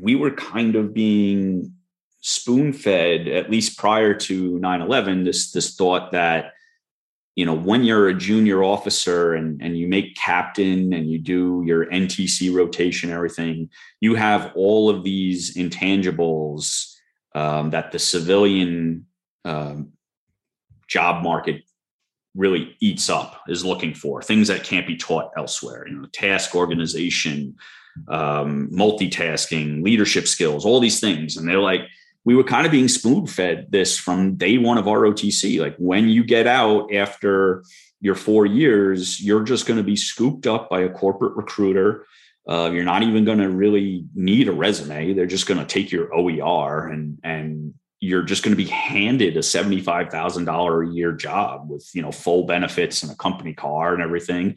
we were kind of being spoon fed, at least prior to 9-11, this this thought that you know when you're a junior officer and and you make captain and you do your ntc rotation everything you have all of these intangibles um, that the civilian um, job market really eats up is looking for things that can't be taught elsewhere you know task organization um, multitasking, leadership skills, all these things. And they're like, we were kind of being spoon fed this from day one of ROTC. Like when you get out after your four years, you're just going to be scooped up by a corporate recruiter. Uh, you're not even going to really need a resume. They're just going to take your OER and and you're just going to be handed a $75,000 a year job with, you know, full benefits and a company car and everything.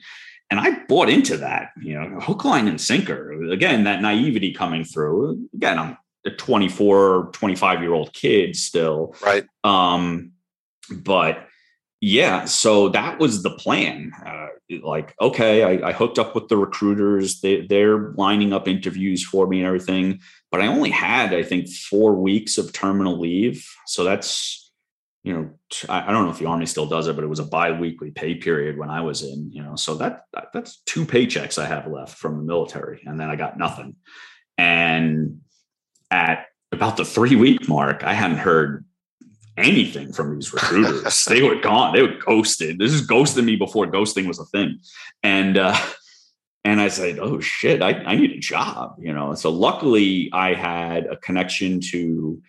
And I bought into that, you know, hook, line, and sinker. Again, that naivety coming through. Again, I'm a 24, 25 year old kid still. Right. Um, but yeah, so that was the plan. Uh, like, okay, I, I, hooked up with the recruiters. They, they're lining up interviews for me and everything. But I only had, I think, four weeks of terminal leave. So that's you know, I don't know if the army still does it, but it was a bi-weekly pay period when I was in, you know, so that, that's two paychecks I have left from the military. And then I got nothing. And at about the three week mark, I hadn't heard anything from these recruiters. they were gone. They were ghosted. This is ghosting me before ghosting was a thing. And, uh, and I said, "Oh shit, I, I need a job," you know. So luckily, I had a connection to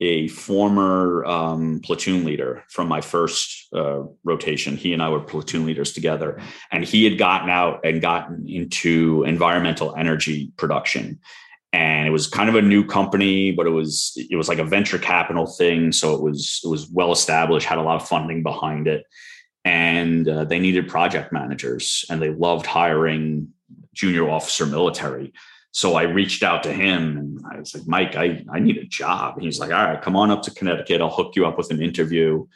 a former um, platoon leader from my first uh, rotation. He and I were platoon leaders together, and he had gotten out and gotten into environmental energy production. And it was kind of a new company, but it was it was like a venture capital thing, so it was it was well established, had a lot of funding behind it, and uh, they needed project managers, and they loved hiring junior officer military. So I reached out to him and I was like, Mike, I, I need a job. And he's like, all right, come on up to Connecticut. I'll hook you up with an interview.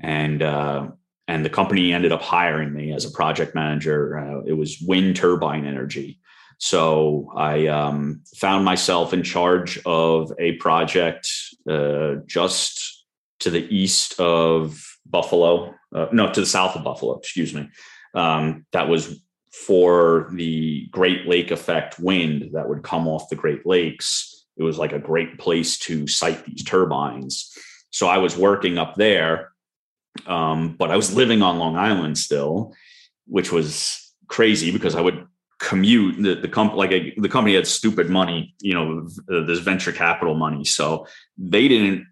And, uh, and the company ended up hiring me as a project manager. Uh, it was wind turbine energy. So I um, found myself in charge of a project uh, just to the east of Buffalo, uh, no, to the south of Buffalo, excuse me. Um, that was for the Great Lake effect wind that would come off the Great Lakes. It was like a great place to site these turbines. So I was working up there, um, but I was living on Long Island still, which was crazy because I would commute the, the company like a, the company had stupid money you know this venture capital money so they didn't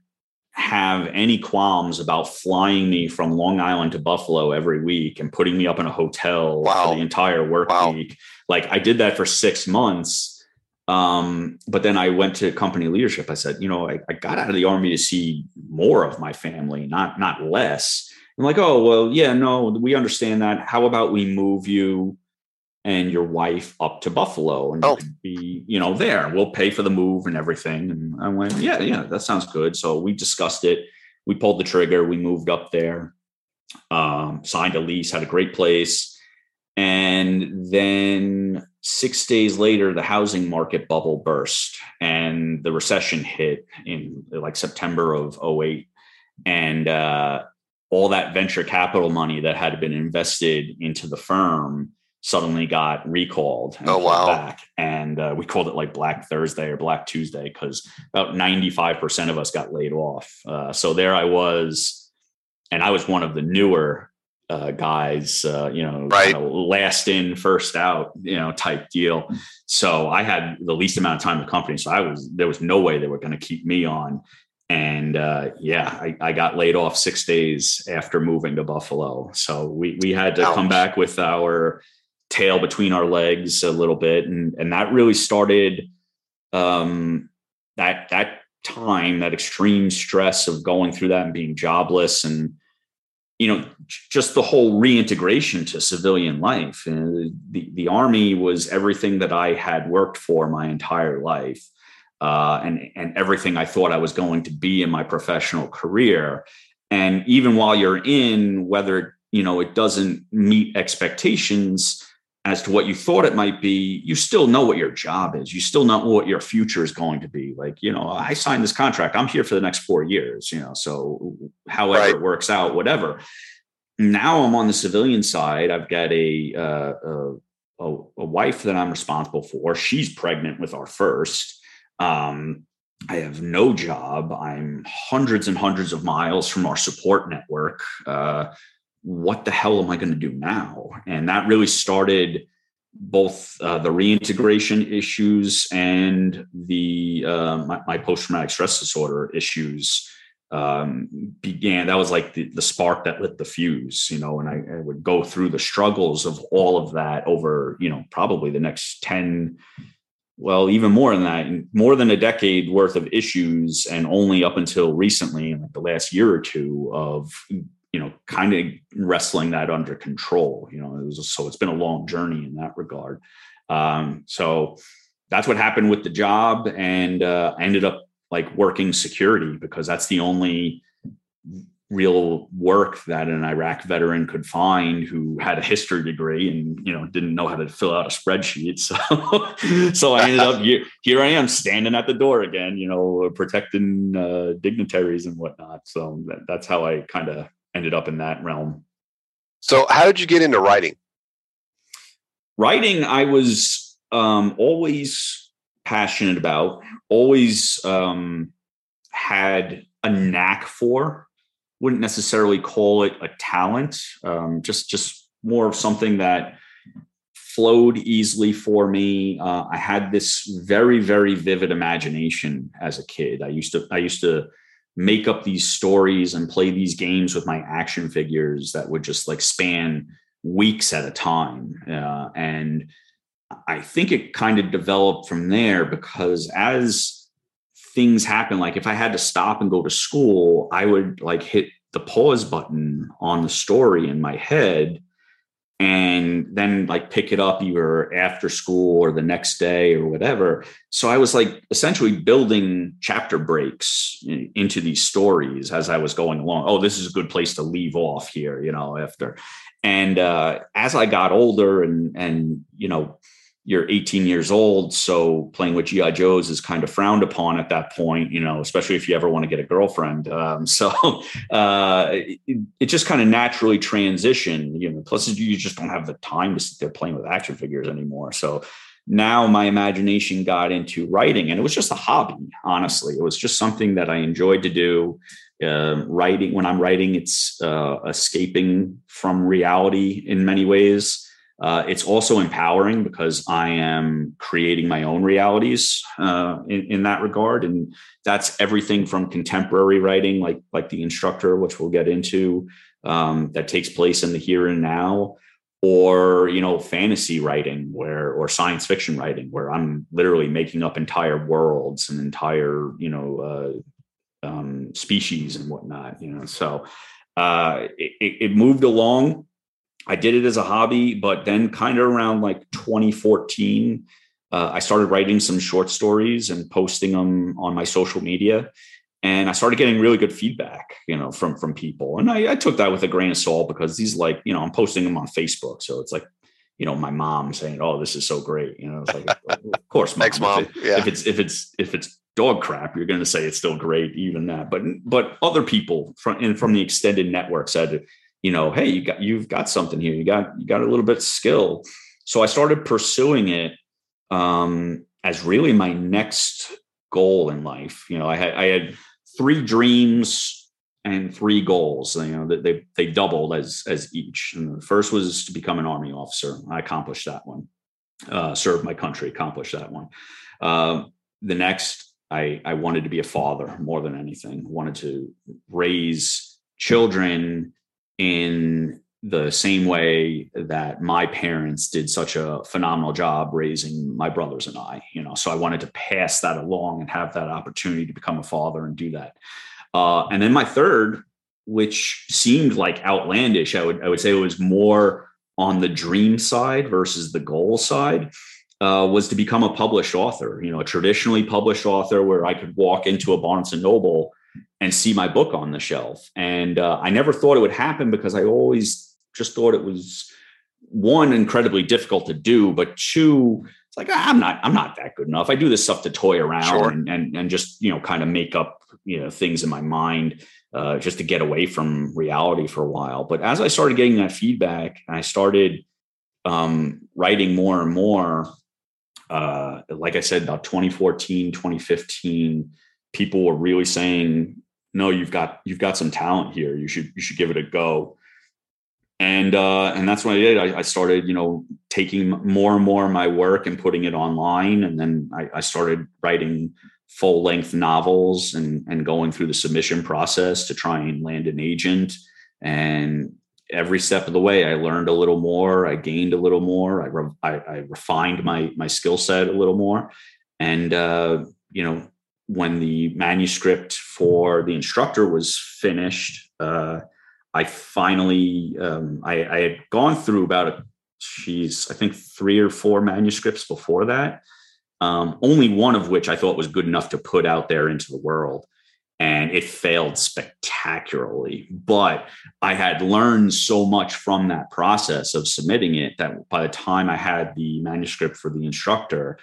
have any qualms about flying me from Long Island to Buffalo every week and putting me up in a hotel wow. for the entire work wow. week. Like I did that for six months. Um, but then I went to company leadership. I said, you know, I, I got out of the army to see more of my family, not not less. I'm like, oh well, yeah, no, we understand that. How about we move you and your wife up to Buffalo and oh. be, you know, there. We'll pay for the move and everything. And I went, yeah, yeah, that sounds good. So we discussed it. We pulled the trigger. We moved up there, um, signed a lease, had a great place. And then six days later, the housing market bubble burst and the recession hit in like September of 08. And uh, all that venture capital money that had been invested into the firm suddenly got recalled. oh wow! Back. And uh, we called it like Black Thursday or Black Tuesday because about ninety five percent of us got laid off. Uh, so there I was, and I was one of the newer uh, guys. Uh, you know, right. last in, first out. You know, type deal. So I had the least amount of time in the company. So I was there was no way they were going to keep me on. And uh, yeah, I, I, got laid off six days after moving to Buffalo. So we we had to Ouch. come back with our tail between our legs a little bit, and and that really started um, that that time, that extreme stress of going through that and being jobless, and you know just the whole reintegration to civilian life. And the the army was everything that I had worked for my entire life. Uh, and and everything I thought I was going to be in my professional career. And even while you're in, whether you know it doesn't meet expectations, as to what you thought it might be, you still know what your job is. You still know what your future is going to be. Like, you know, I signed this contract. I'm here for the next four years, you know, so however right. it works out, whatever. Now I'm on the civilian side. I've got a, uh, a, a, wife that I'm responsible for. She's pregnant with our first. Um, I have no job. I'm hundreds and hundreds of miles from our support network. Uh, what the hell am I going to do now? And that really started both uh, the reintegration issues and the uh, my, my post-traumatic stress disorder issues um, began. That was like the, the spark that lit the fuse, you know. And I, I, would go through the struggles of all of that over, you know, probably the next ten, well, even more than that, more than a decade worth of issues, and only up until recently, in like the last year or two, of you know, kind of wrestling that under control. You know, it was so it's been a long journey in that regard. Um, so that's what happened with the job, and uh, ended up like working security because that's the only real work that an Iraq veteran could find who had a history degree and you know didn't know how to fill out a spreadsheet. So so I ended up here, here I am standing at the door again, you know, protecting uh, dignitaries and whatnot. So that, that's how I kind of ended up in that realm. So, how did you get into writing? Writing, I was um, always passionate about, always um, had a knack for. Wouldn't necessarily call it a talent, um, just just more of something that flowed easily for me. Uh, I had this very very vivid imagination as a kid. I used to I used to make up these stories and play these games with my action figures that would just like span weeks at a time. Uh, and I think it kind of developed from there because as things happen, like if I had to stop and go to school, I would like hit the pause button on the story in my head and then like pick it up either after school or the next day or whatever. So I was like essentially building chapter breaks into these stories as I was going along. Oh, this is a good place to leave off here, you know, after. And uh, as I got older and and you know you're 18 years old, so playing with GI Joes is kind of frowned upon at that point, you know, especially if you ever want to get a girlfriend. Um, so uh, it, it, just kind of naturally transitioned, you know. Plus, you just don't have the time to sit there playing with action figures anymore. So now my imagination got into writing, and it was just a hobby. Honestly, it was just something that I enjoyed to do. Uh, writing when I'm writing, it's uh, escaping from reality in many ways. Uh, it's also empowering because I am creating my own realities uh, in, in, that regard, and that's everything from contemporary writing, like like the instructor, which we'll get into, um, that takes place in the here and now, or you know, fantasy writing, where or science fiction writing, where I'm literally making up entire worlds and entire you know uh, um, species and whatnot. You know, so uh, it, it moved along I did it as a hobby, but then kind of around like 2014, uh, I started writing some short stories and posting them on my social media. And I started getting really good feedback, you know, from from people. And I, I took that with a grain of salt because these like, you know, I'm posting them on Facebook. So it's like, you know, my mom saying, "Oh, this is so great." You know, it's like, of course, mom. Thanks, mom. If, it, yeah. if it's if it's if it's dog crap, you're going to say it's still great, even that. But but other people from and from the extended network said you know, hey, you got you've got something here. You got you got a little bit of skill. So I started pursuing it um, as really my next goal in life. You know, I had I had three dreams and three goals. You know, that they they doubled as as each. And the first was to become an army officer. I accomplished that one. Uh, serve my country, accomplished that one. Uh, the next, I I wanted to be a father more than anything. Wanted to raise children in the same way that my parents did such a phenomenal job raising my brothers and I, you know, so I wanted to pass that along and have that opportunity to become a father and do that. Uh, and then my third, which seemed like outlandish, I would I would say it was more on the dream side versus the goal side, uh, was to become a published author. You know, a traditionally published author where I could walk into a Barnes and Noble and see my book on the shelf. And uh, I never thought it would happen because I always just thought it was one incredibly difficult to do, but two, it's like I'm not I'm not that good enough. I do this stuff to toy around sure. and, and and just you know kind of make up you know things in my mind uh, just to get away from reality for a while. But as I started getting that feedback, and I started um, writing more and more. Uh, like I said, about 2014, 2015 people were really saying, no, you've got you've got some talent here. You should you should give it a go. and uh, and that's what I did. I, I, started, you know, taking more and more of my work and putting it online, and then I, I started writing full length novels and and going through the submission process to try and land an agent. And every step of the way, I learned a little more. I gained a little more. I re- I, I, refined my my skill set a little more, and uh, you know, when the manuscript for the instructor was finished. Uh, I finally um, I, I, had gone through about a she's I think three or four manuscripts before that. Um, only one of which I thought was good enough to put out there into the world, and it failed spectacularly. But I had learned so much from that process of submitting it that by the time I had the manuscript for the instructor,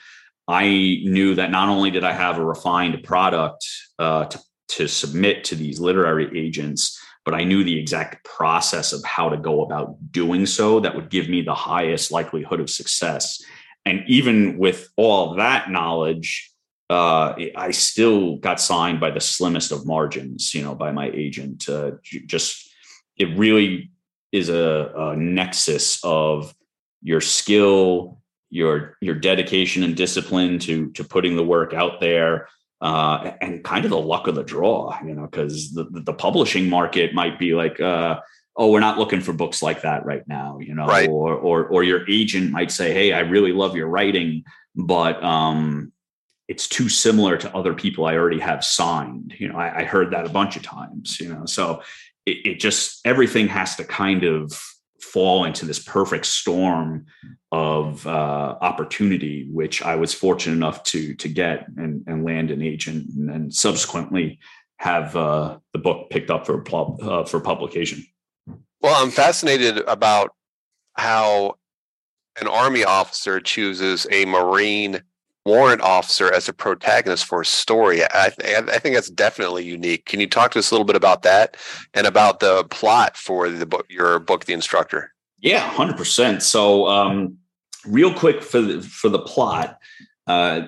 I knew that not only did I have a refined product uh, to, to submit to these literary agents but I knew the exact process of how to go about doing so that would give me the highest likelihood of success. And even with all that knowledge, uh, I still got signed by the slimmest of margins, you know, by my agent. Uh, just it really is a, a nexus of your skill, your your dedication and discipline to to putting the work out there, uh, and kind of the luck of the draw, you know, because the, the publishing market might be like, uh, oh, we're not looking for books like that right now, you know, right. or, or, or your agent might say, Hey, I really love your writing, but, um, it's too similar to other people I already have signed. You know, I, I heard that a bunch of times, you know, so it, it just, everything has to kind of fall into this perfect storm of uh, opportunity, which I was fortunate enough to to get and, and land an agent, and then subsequently have uh, the book picked up for uh, for publication. Well, I'm fascinated about how an army officer chooses a Marine warrant officer as a protagonist for a story. I, th- I, think that's definitely unique. Can you talk to us a little bit about that and about the plot for the book, your book, The Instructor? Yeah, hundred percent. So, um, real quick for the, for the plot, uh,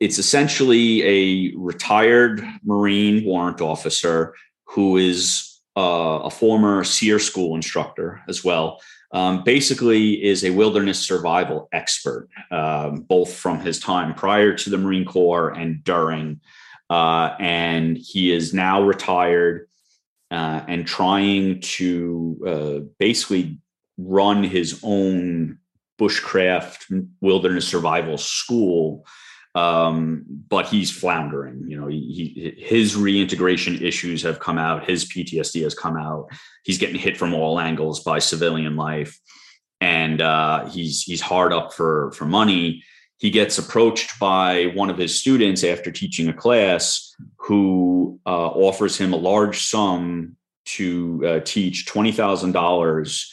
it's essentially a retired Marine warrant officer who is uh, a former SERE school instructor as well. Um, basically, is a wilderness survival expert, um, both from his time prior to the Marine Corps and during. Uh, and he is now retired uh, and trying to uh, basically run his own bushcraft wilderness survival school um, but he's floundering you know he, he, his reintegration issues have come out his ptsd has come out. He's getting hit from all angles by civilian life. And uh, he's he's hard up for for money. He gets approached by one of his students after teaching a class who uh, offers him a large sum to uh, teach $20000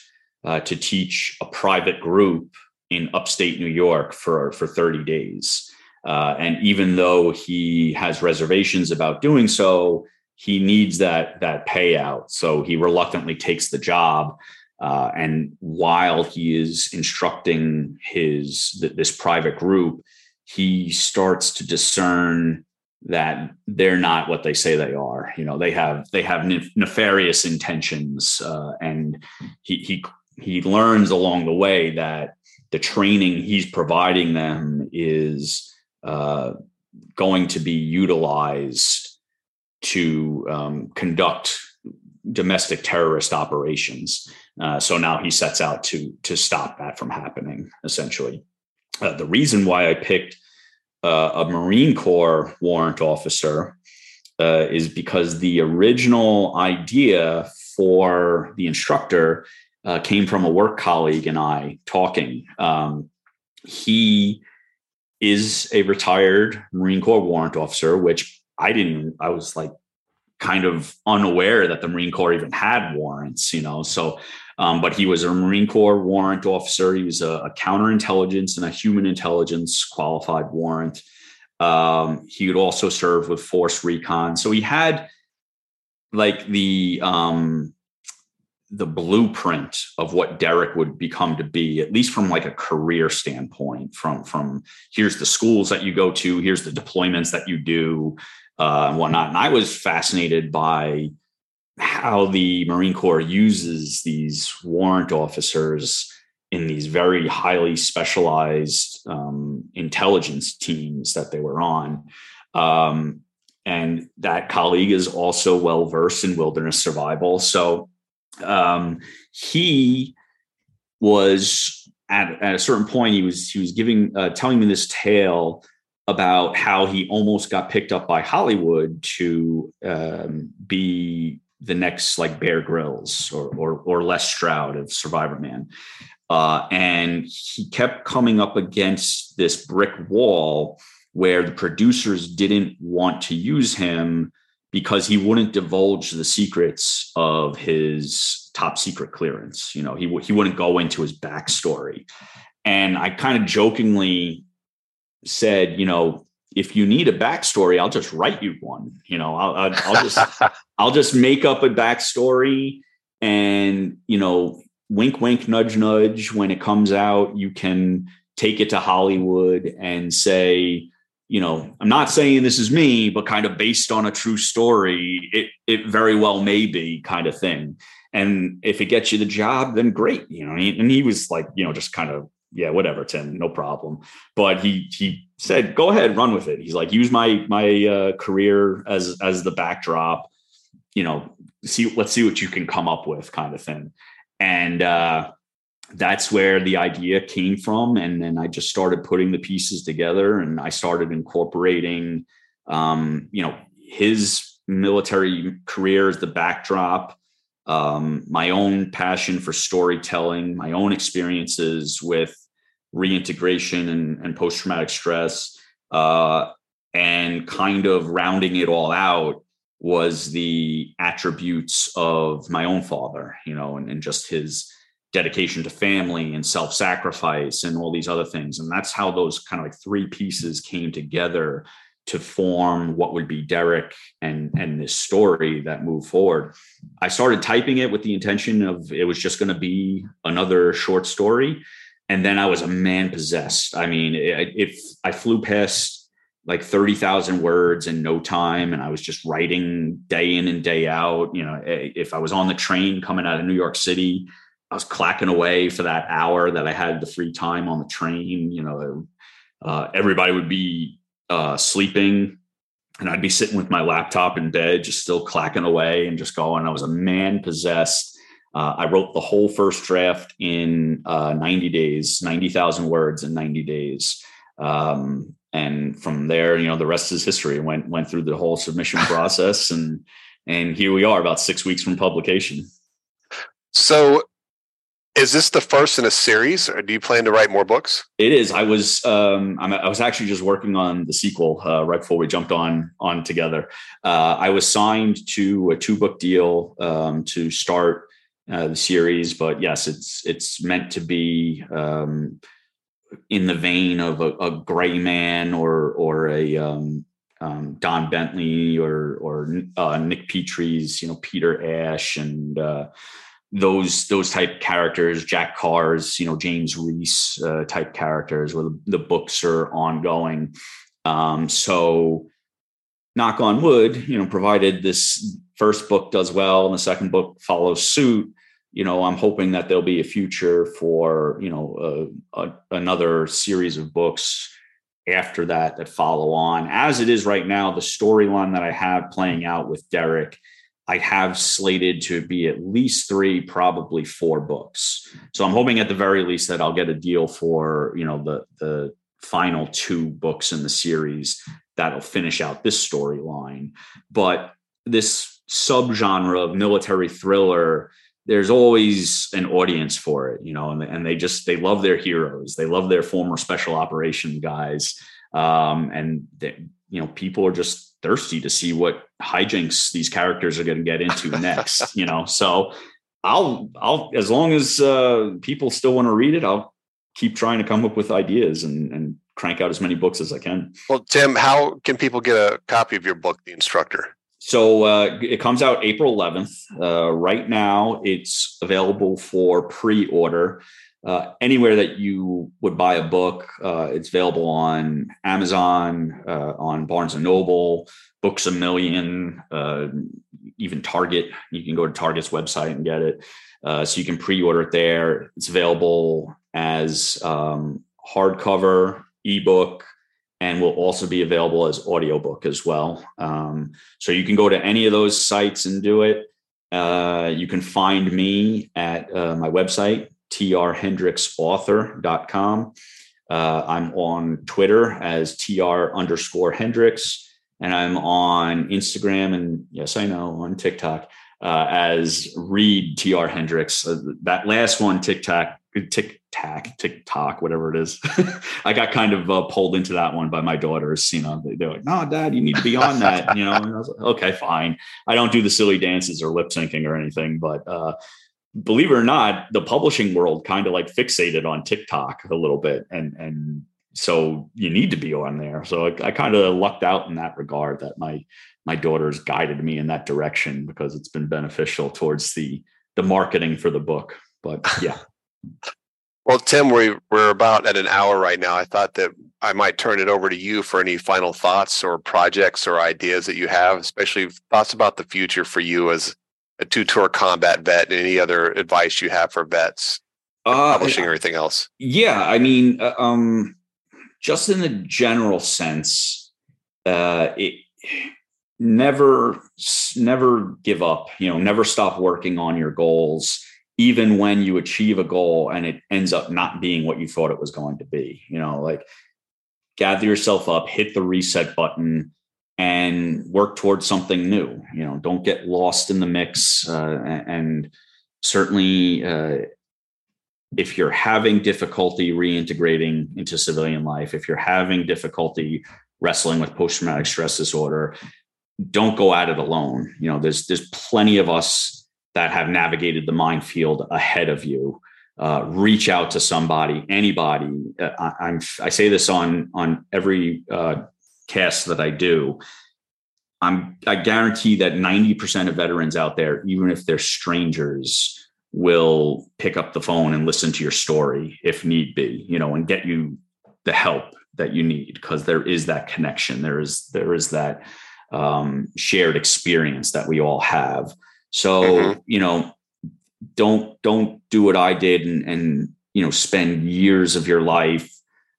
uh, to teach a private group in upstate New York for, for 30 days. Uh, and even though he has reservations about doing so, he needs that, that payout. So he reluctantly takes the job. Uh, and while he is instructing his this private group, he starts to discern that they're not what they say they are. You know, they have they have nefarious intentions, uh, and he he he learns along the way that the training he's providing them is uh, going to be utilized to um, conduct domestic terrorist operations. Uh, so now he sets out to to stop that from happening. Essentially, uh, the reason why I picked uh, a Marine Corps warrant officer uh, is because the original idea for the instructor came from a work colleague and I talking. Um, he is a retired Marine Corps warrant officer, which I didn't, I was like kind of unaware that the Marine Corps even had warrants, you know. So, um, but he was a Marine Corps warrant officer. He was a, a counterintelligence and a human intelligence qualified warrant. Um, he would also serve with Force Recon. So he had like the um, the blueprint of what Derek would become to be, at least from like a career standpoint. From from here's the schools that you go to, here's the deployments that you do, uh, and whatnot. And I was fascinated by how the Marine Corps uses these warrant officers in these very highly specialized um, intelligence teams that they were on. Um, and that colleague is also well versed in wilderness survival. So um, he was at, at a certain point he was he was giving uh, telling me this tale about how he almost got picked up by Hollywood to um, be the next like Bear Grylls or or, or Les Stroud of Survivorman, uh, and he kept coming up against this brick wall where the producers didn't want to use him because he wouldn't divulge the secrets of his top secret clearance. You know, he he wouldn't go into his backstory. And I kind of jokingly said, you know, if you need a backstory, I'll just write you one. You know, I'll, I'll, I'll just I'll just make up a backstory, and you know, wink, wink, nudge, nudge. When it comes out, you can take it to Hollywood and say, you know, I'm not saying this is me, but kind of based on a true story, it it very well may be kind of thing. And if it gets you the job, then great. You know, and he, was like, you know, just kind of yeah, whatever, Tim, no problem. But he he said, go ahead, run with it. He's like, use my my uh, career as as the backdrop. You know, see, let's see what you can come up with, kind of thing. And uh, that's where the idea came from. And then I just started putting the pieces together, and I started incorporating, um, you know, his military career as the backdrop um, my own passion for storytelling, my own experiences with reintegration and, and post traumatic stress, uh, and kind of rounding it all out was the attributes of my own father, you know, and, and just his dedication to family and self sacrifice and all these other things. And that's how those kind of like three pieces came together to form what would be Derek and and this story that moved forward. I started typing it with the intention of it was just going to be another short story, and then I was a man possessed. I mean, if I flew past like thirty thousand words in no time, and I was just writing day in and day out. You know, eh, if I was on the train coming out of New York City, I was clacking away for that hour that I had the free time on the train. You know, uh, everybody would be uh, sleeping and I'd be sitting with my laptop in bed, just still clacking away and just going. I was a man possessed. Uh, I wrote the whole first draft in uh, 90 days, 90,000 words in 90 days. Um, and from there, you know, the rest is history. Went went through the whole submission process, and and here we are, about six weeks from publication. So is this the first in a series, or do you plan to write more books? It is. I was. Um, i was actually just working on the sequel uh, right before we jumped on on together. Uh, I was signed to a two book deal um, to start uh, the series, but yes, it's it's meant to be um, in the vein of a, a Gray Man or or a um, um, Don Bentley or or uh, Nick Petrie's, you know, Peter Ash and uh, those those type characters, Jack Carr's, you know, James Reece uh, type characters, where the, the books are ongoing. Um, so, knock on wood, you know, provided this first book does well and the second book follows suit, you know, I'm hoping that there'll be a future for you know uh, another series of books after that that follow on. As it is right now, the storyline that I have playing out with Derek I have slated to be at least three, probably four books. So I'm hoping at the very least that I'll get a deal for, you know, the the final two books in the series that'll finish out this storyline. But this subgenre of military thriller, there's always an audience for it, you know, and, and they just they love their heroes. They love their former special operation guys. Um, and they, you know, people are just thirsty to see what hijinks these characters are going to get into next. You know, so I'll I'll as long as uh, people still want to read it, I'll keep trying to come up with ideas and and crank out as many books as I can. Well, Tim, how can people get a copy of your book, The Instructor? So uh, it comes out April 11th. Uh, right now, it's available for pre-order. Uh, anywhere that you would buy a book. Uh, it's available on Amazon, uh, on Barnes and Noble, Books a Million, uh, even Target. You can go to Target's website and get it. Uh, so you can pre-order it there. It's available as um, hardcover, ebook, and will also be available as audiobook as well. Um, so you can go to any of those sites and do it. Uh, you can find me at my website, trhendricksauthor.com. Uh, I'm on Twitter as tr underscore Hendricks, and I'm on Instagram and yes, I know on TikTok uh, as Reed tr Hendricks. Uh, that last one, TikTok, Tic Tac, TikTok, whatever it is. I got kind of uh, pulled into that one by my daughters. You know, they're like, "No, Dad, you need to be on that." you know, and I was like, "Okay, fine." I don't do the silly dances or lip syncing or anything, but uh, believe it or not, the publishing world kind of like fixated on TikTok a little bit, and and so you need to be on there. So I, I kind of lucked out in that regard that my my daughters guided me in that direction because it's been beneficial towards the the marketing for the book. But yeah. Well, Tim, we, we're about at an hour right now. I thought that I might turn it over to you for any final thoughts or projects or ideas that you have, especially thoughts about the future for you as a two tour combat vet and any other advice you have for vets, uh, publishing or anything else. Yeah. I mean, uh, um, just in a general sense, uh, it never, never give up, you know, never stop working on your goals even when you achieve a goal and it ends up not being what you thought it was going to be you know like gather yourself up hit the reset button and work towards something new you know don't get lost in the mix uh, and certainly uh, if you're having difficulty reintegrating into civilian life if you're having difficulty wrestling with post-traumatic stress disorder don't go at it alone you know there's there's plenty of us that have navigated the minefield ahead of you. Uh, reach out to somebody, anybody. Uh, I, am I say this on on every uh, cast that I do. I'm I guarantee that 90% of veterans out there, even if they're strangers, will pick up the phone and listen to your story if need be, you know, and get you the help that you need because there is that connection. There is there is that um, shared experience that we all have. So, mm-hmm. you know, don't don't do what I did and and you know spend years of your life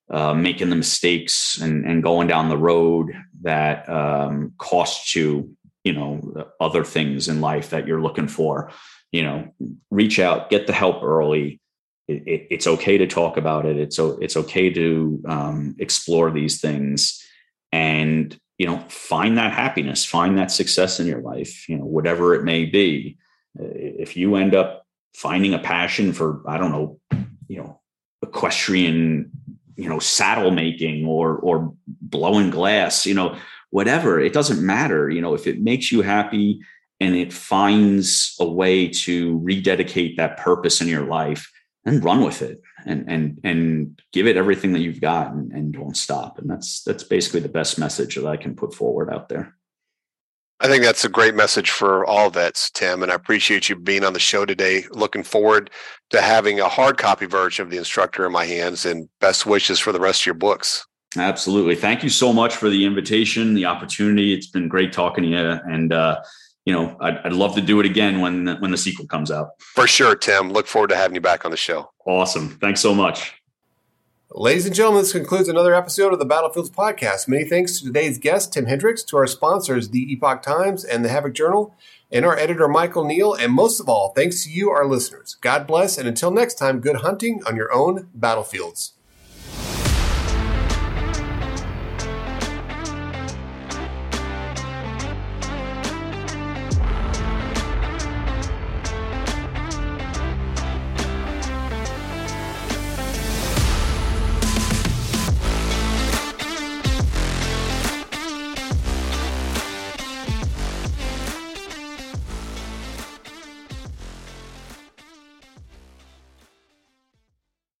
uh, making the mistakes and and going down the road that um, costs you you know other things in life that you're looking for. You know, reach out, get the help early. It, it, it's okay to talk about it. It's it's okay to um, explore these things, and you know find that happiness find that success in your life you know whatever it may be if you end up finding a passion for i don't know you know equestrian you know saddle making or or blowing glass you know whatever it doesn't matter you know if it makes you happy and it finds a way to rededicate that purpose in your life and run with it and and and give it everything that you've got and, and don't stop. And that's that's basically the best message that i can put forward out there I think that's a great message for all vets, Tim, and I appreciate you being on the show today. Looking forward to having a hard copy version of the instructor in my hands and best wishes for the rest of your books. Absolutely. Thank you so much for the invitation, the opportunity. It's been great talking to you. And uh, you know, I'd, I'd love to do it again when when the sequel comes out. For sure, Tim. Look forward to having you back on the show. Awesome. Thanks so much. Ladies and gentlemen, this concludes another episode of the Battlefields Podcast. Many thanks to today's guest, Tim Hendricks, to our sponsors, the Epoch Times and the Havok Journal, and our editor, Michael Neal, and most of all, thanks to you, our listeners. God bless, and until next time, good hunting on your own battlefields.